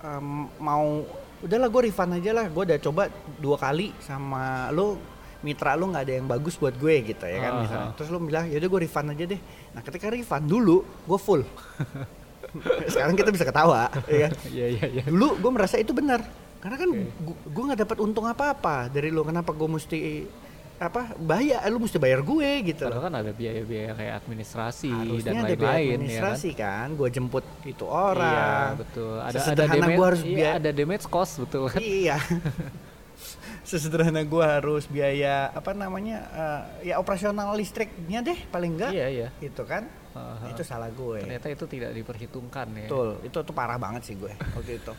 um, mau udahlah gue refund aja lah. Gue udah coba dua kali sama lo mitra lo nggak ada yang bagus buat gue gitu ya kan Aha. misalnya. Terus lo bilang yaudah gue refund aja deh. Nah ketika refund dulu gue full. Sekarang kita bisa ketawa, ya kan? Iya iya iya. Dulu gue merasa itu benar. Karena kan Oke. gue nggak dapat untung apa-apa dari lo. Kenapa gue mesti apa bayar? Lu mesti bayar gue gitu. Padahal kan ada biaya-biaya kayak administrasi harusnya dan lain-lain ya kan. administrasi kan, gue jemput itu Iya, orang betul. Ada ada damage, gua harus iya, biaya- ada damage cost betul kan. iya sesederhana gue harus biaya apa namanya eh, ya operasional listriknya deh paling enggak Iya iya. itu kan Aha. itu salah gue Ternyata itu tidak diperhitungkan ya. betul itu tuh parah banget sih gue waktu itu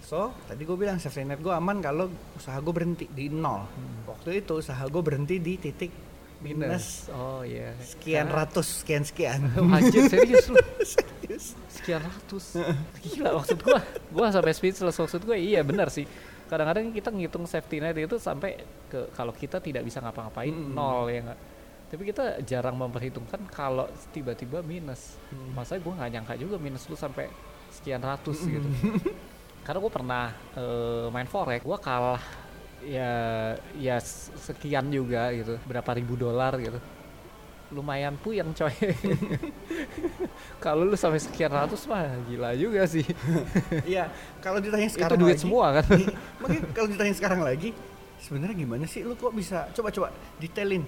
so tadi gue bilang safety net gue aman kalau usaha gue berhenti di nol Hmm. waktu itu usaha gue berhenti di titik minus Oh iya. sekian Karena- ratus sekian sekian Anjir serius lu. serius Sekian ratus. Gila maksud gua. Gua sampai speechless maksud gua iya benar sih. Kadang-kadang kita ngitung safety net itu sampai ke kalau kita tidak bisa ngapa-ngapain Mm-mm. nol ya enggak. Tapi kita jarang memperhitungkan kalau tiba-tiba minus. Hmm. Masanya gua nggak nyangka juga minus lu sampai sekian ratus gitu. Karena gua pernah eh, main forex, gua kalah ya ya sekian juga gitu, berapa ribu dolar gitu. Lumayan puyeng coy. Kalau lu sampai sekian ratus mah gila juga sih. Iya, kalau ditanya Itu sekarang duit lagi, semua kan. Makanya kalau ditanya sekarang lagi, sebenarnya gimana sih lu kok bisa coba-coba detailin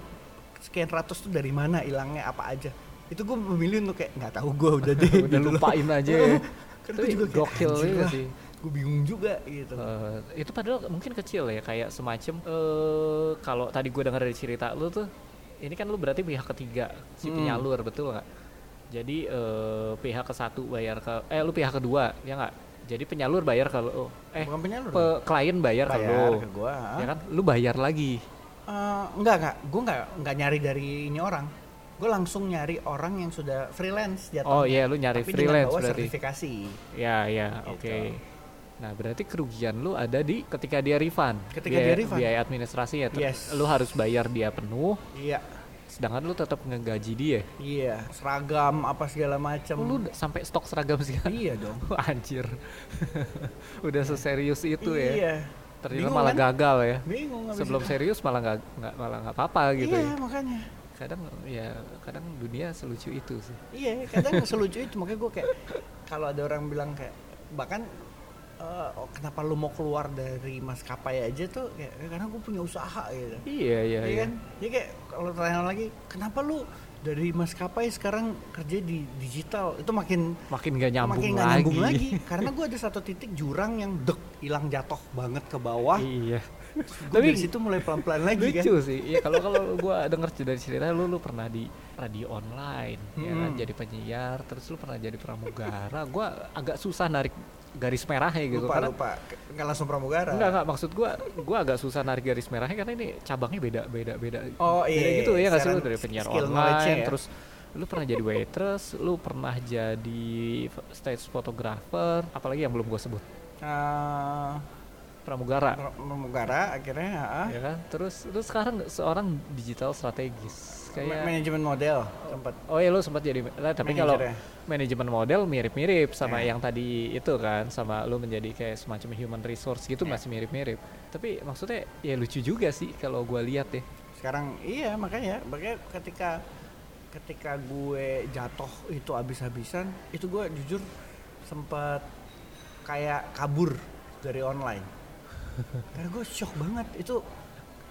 sekian ratus tuh dari mana hilangnya apa aja? Itu gue memilih untuk kayak nggak tahu gue udah deh. Udah lupain aja ya. Kan gue juga gokil juga sih. Gue bingung juga gitu. Eh, itu padahal mungkin kecil ya kayak semacam eh kalau tadi gue dengar dari cerita lu tuh ini kan lu berarti pihak ketiga si Hmm. penyalur betul nggak jadi eh, pihak ke satu bayar ke eh lu pihak kedua ya nggak jadi penyalur bayar kalau eh Bukan penyalur. pe- klien bayar, ke bayar lu ke gue. ya kan lu bayar lagi enggak enggak, gue enggak enggak nyari dari ini orang. Gue langsung nyari orang yang sudah freelance jatuhnya. oh iya lu nyari Tapi freelance bawa berarti sertifikasi. ya ya Gitu. oke nah berarti kerugian lu ada di ketika dia refund Ketika biaya, dia refund. biaya administrasinya Ter- Yes. lu harus bayar dia penuh Iya. Sedangkan lu tetap ngegaji dia. Iya seragam apa segala macam lu sampai stok seragam sih iya dong. Anjir. Udah seserius itu ya. Iya. Ternyata malah kan? gagal ya. Bingung sebelum itu. serius malah nggak nggak malah nggak apa-apa gitu iya ya. makanya. Kadang ya kadang dunia selucu itu sih. Iya kadang selucu itu. Makanya gue kayak kalau ada orang bilang kayak bahkan eh, oh, kenapa lu mau keluar dari maskapai aja tuh kayak "Ya, karena gue punya usaha gitu iya iya Iya iya kan? Ya kayak kalau tanya lagi, kenapa lu dari maskapai sekarang kerja di digital? Itu makin makin gak nyambung makin lagi, nyambung lagi. Karena gue ada satu titik jurang yang dek hilang jatuh banget ke bawah. iya Gue Tapi dari situ mulai pelan-pelan lagi kan. lucu sih iya kalau kalau gua denger dari cerita lu lu pernah di radio online ya kan Hmm. jadi penyiar terus lu pernah jadi pramugara gua agak susah narik garis merahnya gitu lupa karena lupa. Nggak langsung pramugara. enggak enggak maksud gua gua agak susah narik garis merahnya karena ini cabangnya beda beda beda. Oh, beda iya, gitu ya nggak sih? lu dari penyiar online ya. terus lu pernah jadi waitress lu pernah jadi stage photographer apalagi yang belum gua sebut? Eh, pramugara. pramugara akhirnya ah, ya kan? Terus lu sekarang seorang digital strategis kayak manajemen model tempat. Oh iya lu sempat jadi lah, tapi kalau manajemen model mirip-mirip sama Ya. yang tadi itu kan sama lu menjadi kayak semacam human resource gitu Ya. masih mirip-mirip. Tapi maksudnya ya lucu juga sih kalau gua lihat deh. Sekarang iya makanya makanya ketika ketika gue jatuh itu habis-habisan itu gue jujur sempat kayak kabur dari online karena gue shock banget itu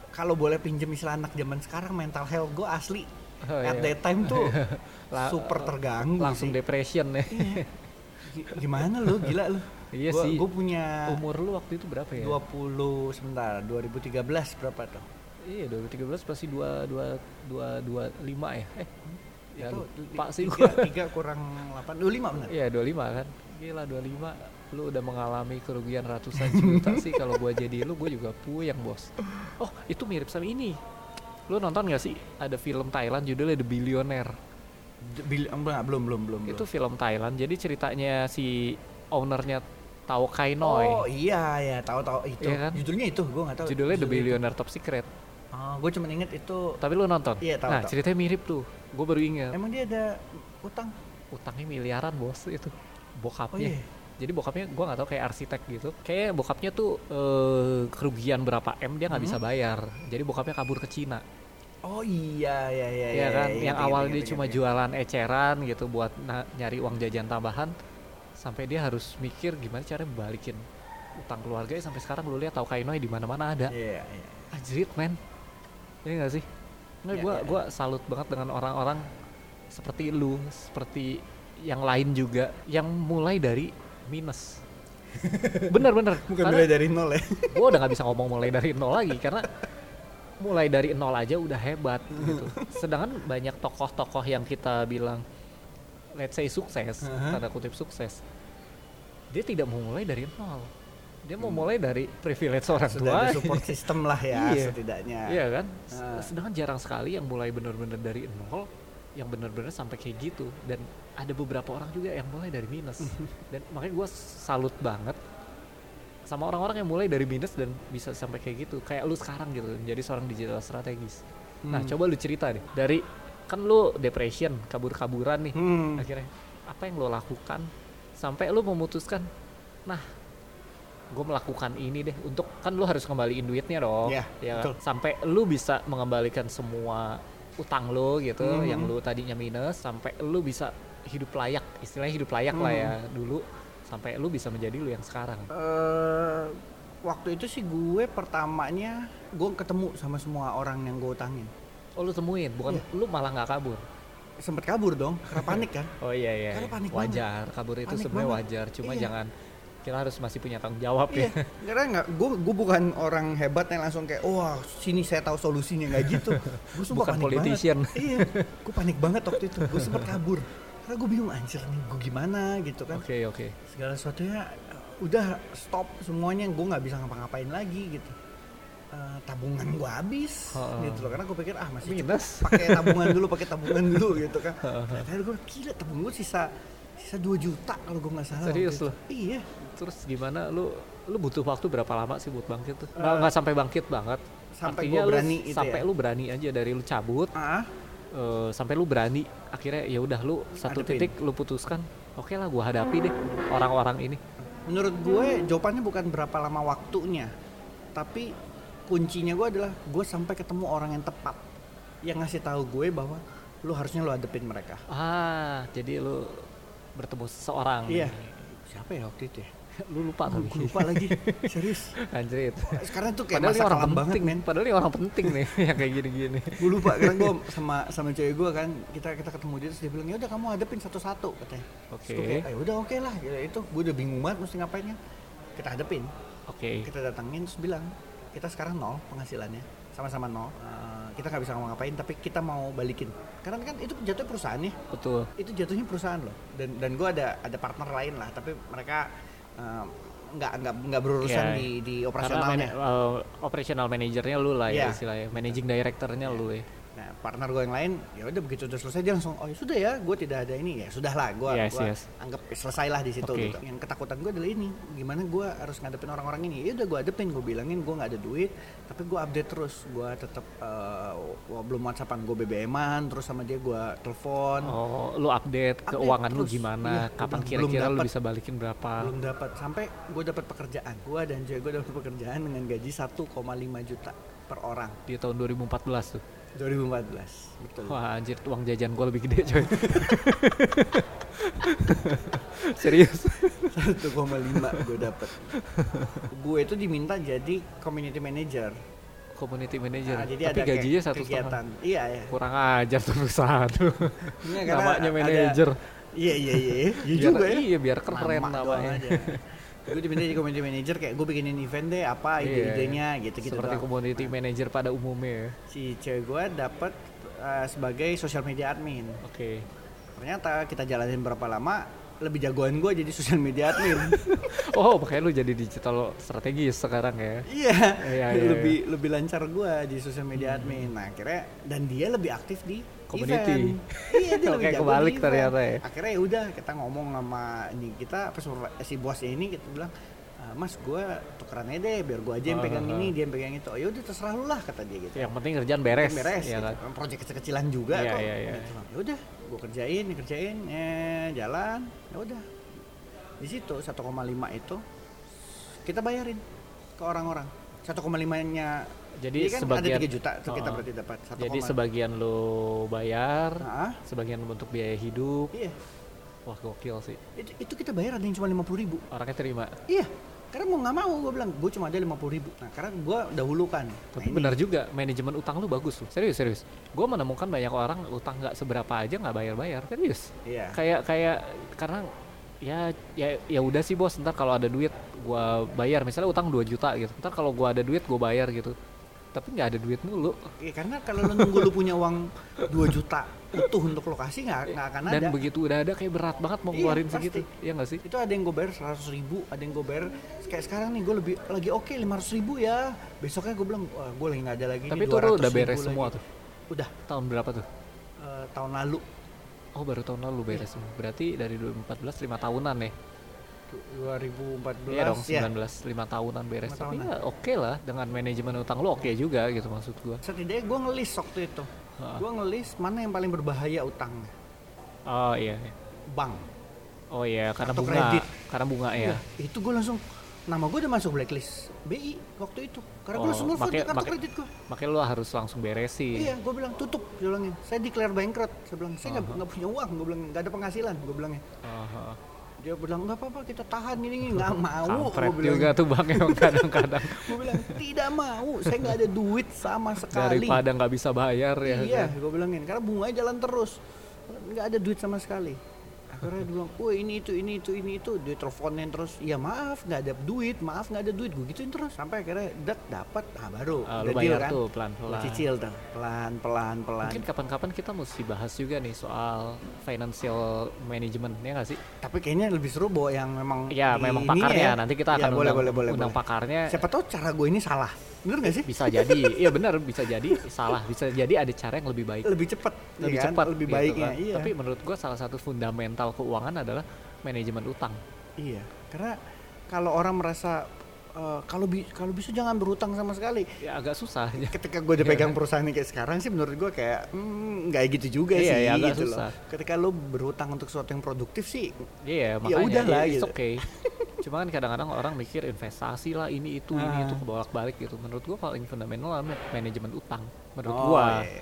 kalau boleh pinjem istilah anak zaman sekarang mental health gue asli Oh, at iya. that time tuh La- super terganggu Langsung sih. depression ya. Iya. Gi- gimana lu gila lu Iya Gua- sih. gue punya Umur lu waktu itu berapa ya? 20 sebentar 2013 berapa tuh Iya 2013 pasti dua dua dua dua lima ya. Eh ya itu lupa sih tiga, tiga kurang 8 25 benar Iya 25 kan. Gila 25 lu udah mengalami kerugian ratusan juta sih kalau gua jadi lu gua juga puyeng bos. Oh itu mirip sama ini. Lu nonton gak sih ada film Thailand judulnya The Billionaire? Bil- enggak, belum belum belum Itu belum. film Thailand jadi ceritanya si ownernya Tao Kai Noi. Oh iya ya tahu tahu itu. Iya kan? Judulnya itu gue nggak tahu. Judulnya The judul itu. Billionaire Top Secret. Oh, gue cuma inget itu. Tapi lu nonton? Iya, tahu, Nah tahu. ceritanya mirip tuh. Gue baru ingat. Emang dia ada utang? Utangnya miliaran bos itu. Bokapnya. Oh iya. Jadi bokapnya gua nggak tahu kayak arsitek gitu. Kayak bokapnya tuh eh, kerugian berapa m dia nggak bisa Hmm. bayar. Jadi bokapnya kabur ke Cina. Oh iya iya iya. ya kan? iya, yang ingat, awal ingat, dia ingat, cuma ingat. jualan eceran gitu buat nyari uang jajan tambahan sampai dia harus mikir gimana cara balikin utang keluarganya sampai sekarang lu lihat Kainoi di mana-mana ada. Iya iya. Men. Ini gak sih? Nggak, Iya, gua iya. gua salut banget dengan orang-orang seperti lu, seperti yang lain juga yang mulai dari minus. bener bener. Bukan Karena mulai dari nol ya. gue udah nggak bisa ngomong mulai dari nol lagi karena mulai dari nol aja udah hebat gitu. Sedangkan banyak tokoh-tokoh yang kita bilang let's say sukses, Aha. tanda kutip sukses. Dia tidak mau mulai dari nol. Dia mau mulai dari privilege orang Hmm. Sudah tua. support system lah ya Iya. setidaknya. Iya kan? Ah. Sedangkan jarang sekali yang mulai bener-bener dari nol yang bener-bener sampai kayak gitu. Dan ada beberapa orang juga yang mulai dari minus. Dan makanya gue salut banget sama orang-orang yang mulai dari minus dan bisa sampai kayak gitu. Kayak lu sekarang gitu jadi seorang digital strategis. Nah Hmm. coba lu cerita deh. Dari kan lu depression kabur-kaburan nih Hmm. akhirnya. Apa yang lo lakukan sampai lu memutuskan nah gue melakukan ini deh untuk kan lu harus kembaliin duitnya dong. Iya, ya betul. sampai lu bisa mengembalikan semua utang lo gitu Mhm. yang lu tadinya minus sampai lu bisa hidup layak istilahnya hidup layak lah Mhm. ya dulu sampai lu bisa menjadi lu yang sekarang Eh, waktu itu sih gue pertamanya gue ketemu sama semua orang yang gue utangin. oh lu temuin bukan Iya. lu malah nggak kabur Sempet kabur dong, karena panik kan. oh iya iya Karena panik wajar kabur itu sebenarnya banget. wajar cuma Iya. jangan kita harus masih punya tanggung jawab Iya, ya karena nggak, gue gue bukan orang hebat yang langsung kayak, wah sini saya tahu solusinya nggak gitu. Gue sumpah Bukan panik politician. banget. Iya, gue panik banget waktu itu. Gue sempet kabur, karena gue bingung anjir nih gue gimana gitu kan. oke oke Segala sesuatunya uh, udah stop semuanya, gue nggak bisa ngapa-ngapain lagi gitu. Eh, tabungan gue habis Heeh. gitu loh karena gue pikir ah masih minus pakai tabungan dulu pakai tabungan dulu gitu kan ternyata gue gila tabungan gue sisa sisa 2 juta kalau gue nggak salah Serius itu. lo? iya terus gimana? Lu lu butuh waktu berapa lama sih buat bangkit tuh? Eh, nggak nggak sampai bangkit banget. sampai Artinya gua lu berani itu sampai ya. lu berani aja dari lu cabut ah. eh, sampai lu berani akhirnya ya udah lu satu Hadepin. titik lu putuskan oke lah gua hadapi deh orang-orang ini. Menurut gue jawabannya bukan berapa lama waktunya tapi kuncinya gue adalah gue sampai ketemu orang yang tepat yang ngasih tahu gue bahwa lu harusnya lu hadepin mereka. Ah jadi lu bertemu seseorang. Iya. Siapa ya waktu itu ya lu lupa oh, gue lupa lagi. Serius? Anjrit sekarang tuh kayak padahal masa orang penting banget men. padahal ini orang penting nih yang kayak gini-gini. Gue lupa karena gue sama sama cewek gue kan kita kita ketemu dia terus dia bilang ya udah kamu hadepin satu-satu katanya. Oke. kayak, "Ah, udah oke lah ya itu gue udah bingung banget mesti ngapainnya kita hadepin oke. Kita datangin terus bilang kita sekarang nol penghasilannya sama-sama nol. Eh, kita nggak bisa ngapa-ngapain tapi kita mau balikin. Karena kan itu jatuhnya perusahaan nih. Betul. Itu jatuhnya perusahaan loh. Dan dan gue ada ada partner lain lah tapi mereka eh, nggak nggak nggak berurusan Iya. di di karena operasionalnya eh, operational manajernya lu lah ya Iya. istilahnya managing directornya lu ya Nah, partner gue yang lain, ya udah begitu udah selesai dia langsung, oh ya sudah ya, gue tidak ada ini ya, sudahlah, gue Yes, gua yes. anggap selesai lah di situ. Oke. Gitu. Yang ketakutan gue adalah ini, gimana gue harus ngadepin orang-orang ini? Ya udah gue hadepin, gue bilangin gue nggak ada duit, tapi gue update terus, gue tetap eh, gua belum whatsappan gue BBM-an, terus sama dia gue telepon, oh lu update, Update keuangan lu terus. gimana Iya, kapan kira-kira lu bisa balikin berapa belum dapat sampai gue dapat pekerjaan, gue dan cewek gue dapat pekerjaan dengan gaji 1,5 juta per orang di tahun 2014 tuh 2014, betul. wah anjir uang jajan gua lebih gede coy serius 1,5 gue dapat. gue itu diminta jadi community manager. community manager Nah, jadi tapi ada gajinya satu kegiatan. setengah Iya ya. kurang ajar tuh Iya, karena namanya ada- manager Iya iya iya. Iya Biar- juga ya. iya biar keren namanya. Gue diminta jadi community manager kayak gue bikinin event deh apa Iya. ide-idenya gitu-gitu seperti doang. community manager pada umumnya ya Si cewek gue dapat eh, sebagai social media admin. oke Ternyata kita jalanin berapa lama lebih jagoan gue jadi social media admin. oh makanya lu jadi digital strategis sekarang ya Iya, Iya, iya, lebih lebih lancar gua di sosial media admin. Nah, akhirnya dan dia lebih aktif di Community. event. Iya, dia lebih Oke, jago kebalik di event. ternyata ya. Akhirnya ya udah kita ngomong sama ini kita pas si bosnya ini kita bilang "Ah, Mas, gua tukeran aja deh, biar gua aja yang Ah, pegang ah, ini, dia yang pegang itu. Oh, ya udah terserah lu lah kata dia gitu. yang penting kerjaan beres, Yang beres, ya gitu. kan? Project kecil-kecilan juga Iya, kok. iya, iya. Gitu. Ya udah, gua kerjain, kerjain, eh jalan, ya udah. Di situ 1,5 itu kita bayarin ke orang-orang. 1,5-nya Jadi kan sebagian ada 3 juta tuh kita Oh, berarti dapat 1, Jadi sebagian lu bayar, Nah, sebagian untuk biaya hidup. iya. Wah gokil sih. Itu, itu kita bayar ada yang cuma 50 ribu. Orangnya terima. Iya. Karena mau nggak mau gue bilang, gue cuma ada 50 ribu. Nah, karena gue dahulukan. Tapi nah, benar juga, manajemen utang lu bagus loh. Serius, serius. Gue menemukan banyak orang utang nggak seberapa aja nggak bayar-bayar. Serius. Iya. Kayak kayak karena ya ya ya udah sih bos. Ntar kalau ada duit gua bayar. Misalnya utang 2 juta gitu. Ntar kalau gua ada duit gua bayar gitu. Tapi nggak ada duit mulu. Iya, karena kalau lu nunggu lu punya uang 2 juta utuh untuk lokasi nggak nggak akan Dan ada. begitu udah ada kayak berat banget mau Iya, ngeluarin pasti. segitu. Iya nggak sih? itu ada yang gue bayar 100 ribu ada yang gue bayar kayak sekarang nih gue lebih lagi oke 500 ribu ya besoknya gue bilang wah gue lagi nggak ada lagi Tapi nih, itu lu 200 udah beres lagi." semua tuh. udah Tahun berapa tuh? eh, tahun lalu Oh baru tahun lalu beres semua. Berarti dari 2014 lima tahunan ya. 2014 Iya dong, ya 19 lima tahunan beres. Tapi tahunan. ya oke lah dengan manajemen utang lu oke juga gitu maksud gua. setidaknya gue ngelis waktu itu Ah. gue ngelis mana yang paling berbahaya utangnya Oh iya. iya. bank Oh iya, karena Kartu bunga. kredit. Karena bunga ya. Iya, itu gue langsung nama gue udah masuk blacklist BI waktu itu karena gue Oh, langsung nelfon kartu make- kredit gue Makanya lu harus langsung beresin. Iya, gue bilang tutup, dia bilangin. Saya declare bankrupt. Saya bilang saya nggak Aha. nggak punya uang. Gue bilang nggak ada penghasilan. Gue bilangnya. Aha. Dia bilang nggak apa-apa kita tahan ini nggak mau. Kampret bilang. juga tuh bang emang kadang-kadang Gue bilang tidak mau. Saya nggak ada duit sama sekali. daripada nggak bisa bayar ya. iya, kan? gue bilangin. Karena bunganya jalan terus. Nggak ada duit sama sekali. Akhirnya dia bilang, wah ini itu ini itu ini itu. Dia teleponin terus. Ya maaf, nggak ada duit. Maaf nggak ada duit. Gue gituin terus. Sampai akhirnya dat dapat. Ah baru. Ah, udah deal kan. tuh Gua pelan-pelan. cicil tuh. Pelan pelan pelan. Mungkin kapan-kapan kita mesti bahas juga nih soal financial management ya nggak sih? Tapi kayaknya lebih seru bawa yang memang di memang pakarnya. ya. Nanti kita Iya, akan boleh, undang, boleh, boleh, undang boleh. pakarnya. Siapa tahu cara gue ini salah. Bener gak sih? Bisa jadi, iya benar bisa jadi salah, bisa jadi ada cara yang lebih baik. Lebih cepat, lebih ya kan? cepat lebih gitu baiknya. kan. Iya. Tapi menurut gua salah satu fundamental keuangan adalah manajemen utang. iya. Karena kalau orang merasa eh, kalau bi kalau bisa jangan berhutang sama sekali ya agak susah ketika gue udah pegang perusahaan ini kayak sekarang sih menurut gue kayak hmm, nggak gitu juga Iya, sih iya, agak gitu susah. loh ketika lo berhutang untuk sesuatu yang produktif sih Iya, Ya makanya udah lah, it's gitu. okay. Cuma kan kadang-kadang orang mikir investasi lah ini itu ini Ah. itu kebolak-balik gitu. Menurut gua paling fundamental adalah manajemen utang. Menurut Oh, gua. iya.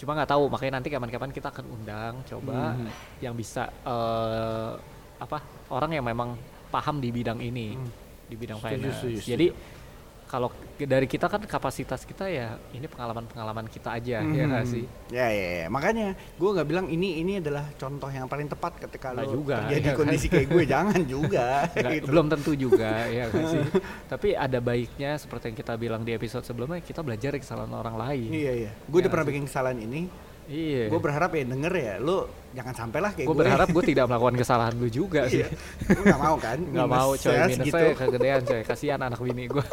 Cuma nggak tahu makanya nanti kapan-kapan kita akan undang coba Mhm. yang bisa eh, apa orang yang memang paham di bidang ini di bidang Hmm. Setuju, finance. setuju, setuju. Jadi kalau dari kita kan kapasitas kita ya ini pengalaman-pengalaman kita aja ya nggak Mhm. sih. Ya, ya, ya. makanya gue nggak bilang ini ini adalah contoh yang paling tepat ketika Nggak lo juga, terjadi iya kan? kondisi kayak gue, jangan juga. Nggak- gitu. belum tentu juga ya kan sih tapi ada baiknya seperti yang kita bilang di episode sebelumnya kita belajar dari kesalahan orang lain Iya iya. Gue udah Ya, pernah sih. bikin kesalahan ini. Iya Gue berharap ya denger ya, lo jangan sampai lah kayak gue gue. berharap gue tidak melakukan kesalahan lu juga sih Iya. Gue nggak mau kan? nggak mau coy Minusnya minusnya segitu. kegedean coy kasihan anak bini gue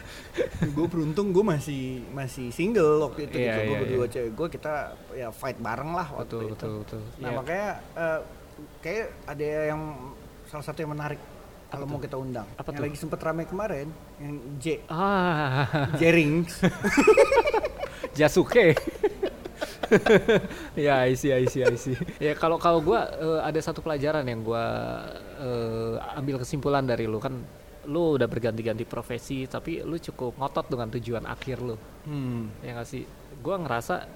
gue beruntung gue masih masih single waktu itu Iya, gitu. Gue iya, berdua iya. cewek gue kita ya fight bareng lah waktu betul itu. betul betul Nah Ya, makanya eh, kayak ada yang salah satu yang menarik kalau mau kita undang. Apa yang tuh? lagi sempet ramai kemarin, yang J, ah Jerings. Jasuke ya I see I see I see. Ya kalau kalau gue ada satu pelajaran yang gue ambil kesimpulan dari lu. Kan lu udah berganti-ganti profesi tapi lu cukup ngotot dengan tujuan akhir lu. Hmm. ya nggak sih? Gue ngerasa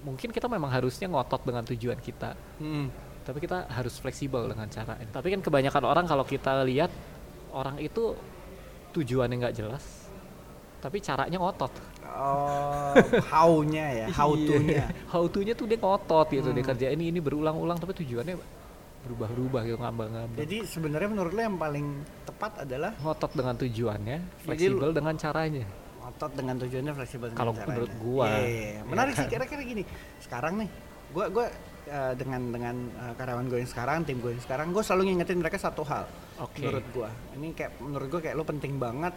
mungkin kita memang harusnya ngotot dengan tujuan kita. Hmm. tapi kita harus fleksibel dengan cara tapi kan kebanyakan orang kalau kita lihat orang itu tujuannya nggak jelas tapi caranya ngotot Oh, how-nya ya, how to-nya. Iya. how to-nya tuh dia ngotot gitu dia Hmm. kerjain ini ini berulang-ulang tapi tujuannya berubah-berubah gitu ngambang-ngambang Jadi sebenarnya menurut lo yang paling tepat adalah ngotot dengan tujuannya Jadi fleksibel dengan caranya otot dengan tujuannya fleksibel dengan Kalau caranya. menurut gua. Iya, iya, iya. menarik Iya sih kan? kira-kira gini. Sekarang nih, gua gua eh, dengan dengan eh, karyawan gue yang sekarang, tim gue yang sekarang, gue selalu ngingetin mereka satu hal. Oke. Menurut gua, ini kayak menurut gua kayak lo penting banget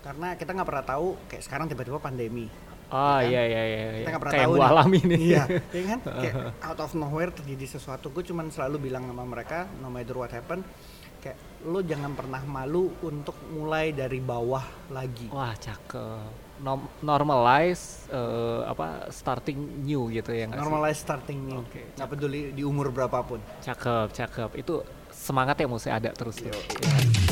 karena kita nggak pernah tahu kayak sekarang tiba-tiba pandemi. ah kan? iya iya iya Kita iya. nggak pernah kayak tahu nih. alami nih Iya, ya kan? Kayak out of nowhere terjadi sesuatu. Gue cuman selalu bilang sama mereka, no matter what happen, kayak lo jangan pernah malu untuk mulai dari bawah lagi. wah cakep Nom- normalize eh, apa starting new gitu ya nggak sih? Normalize starting new. Oke, Nggak peduli di umur berapapun. cakep cakep itu semangat yang mesti ada terus. Yo. Ya.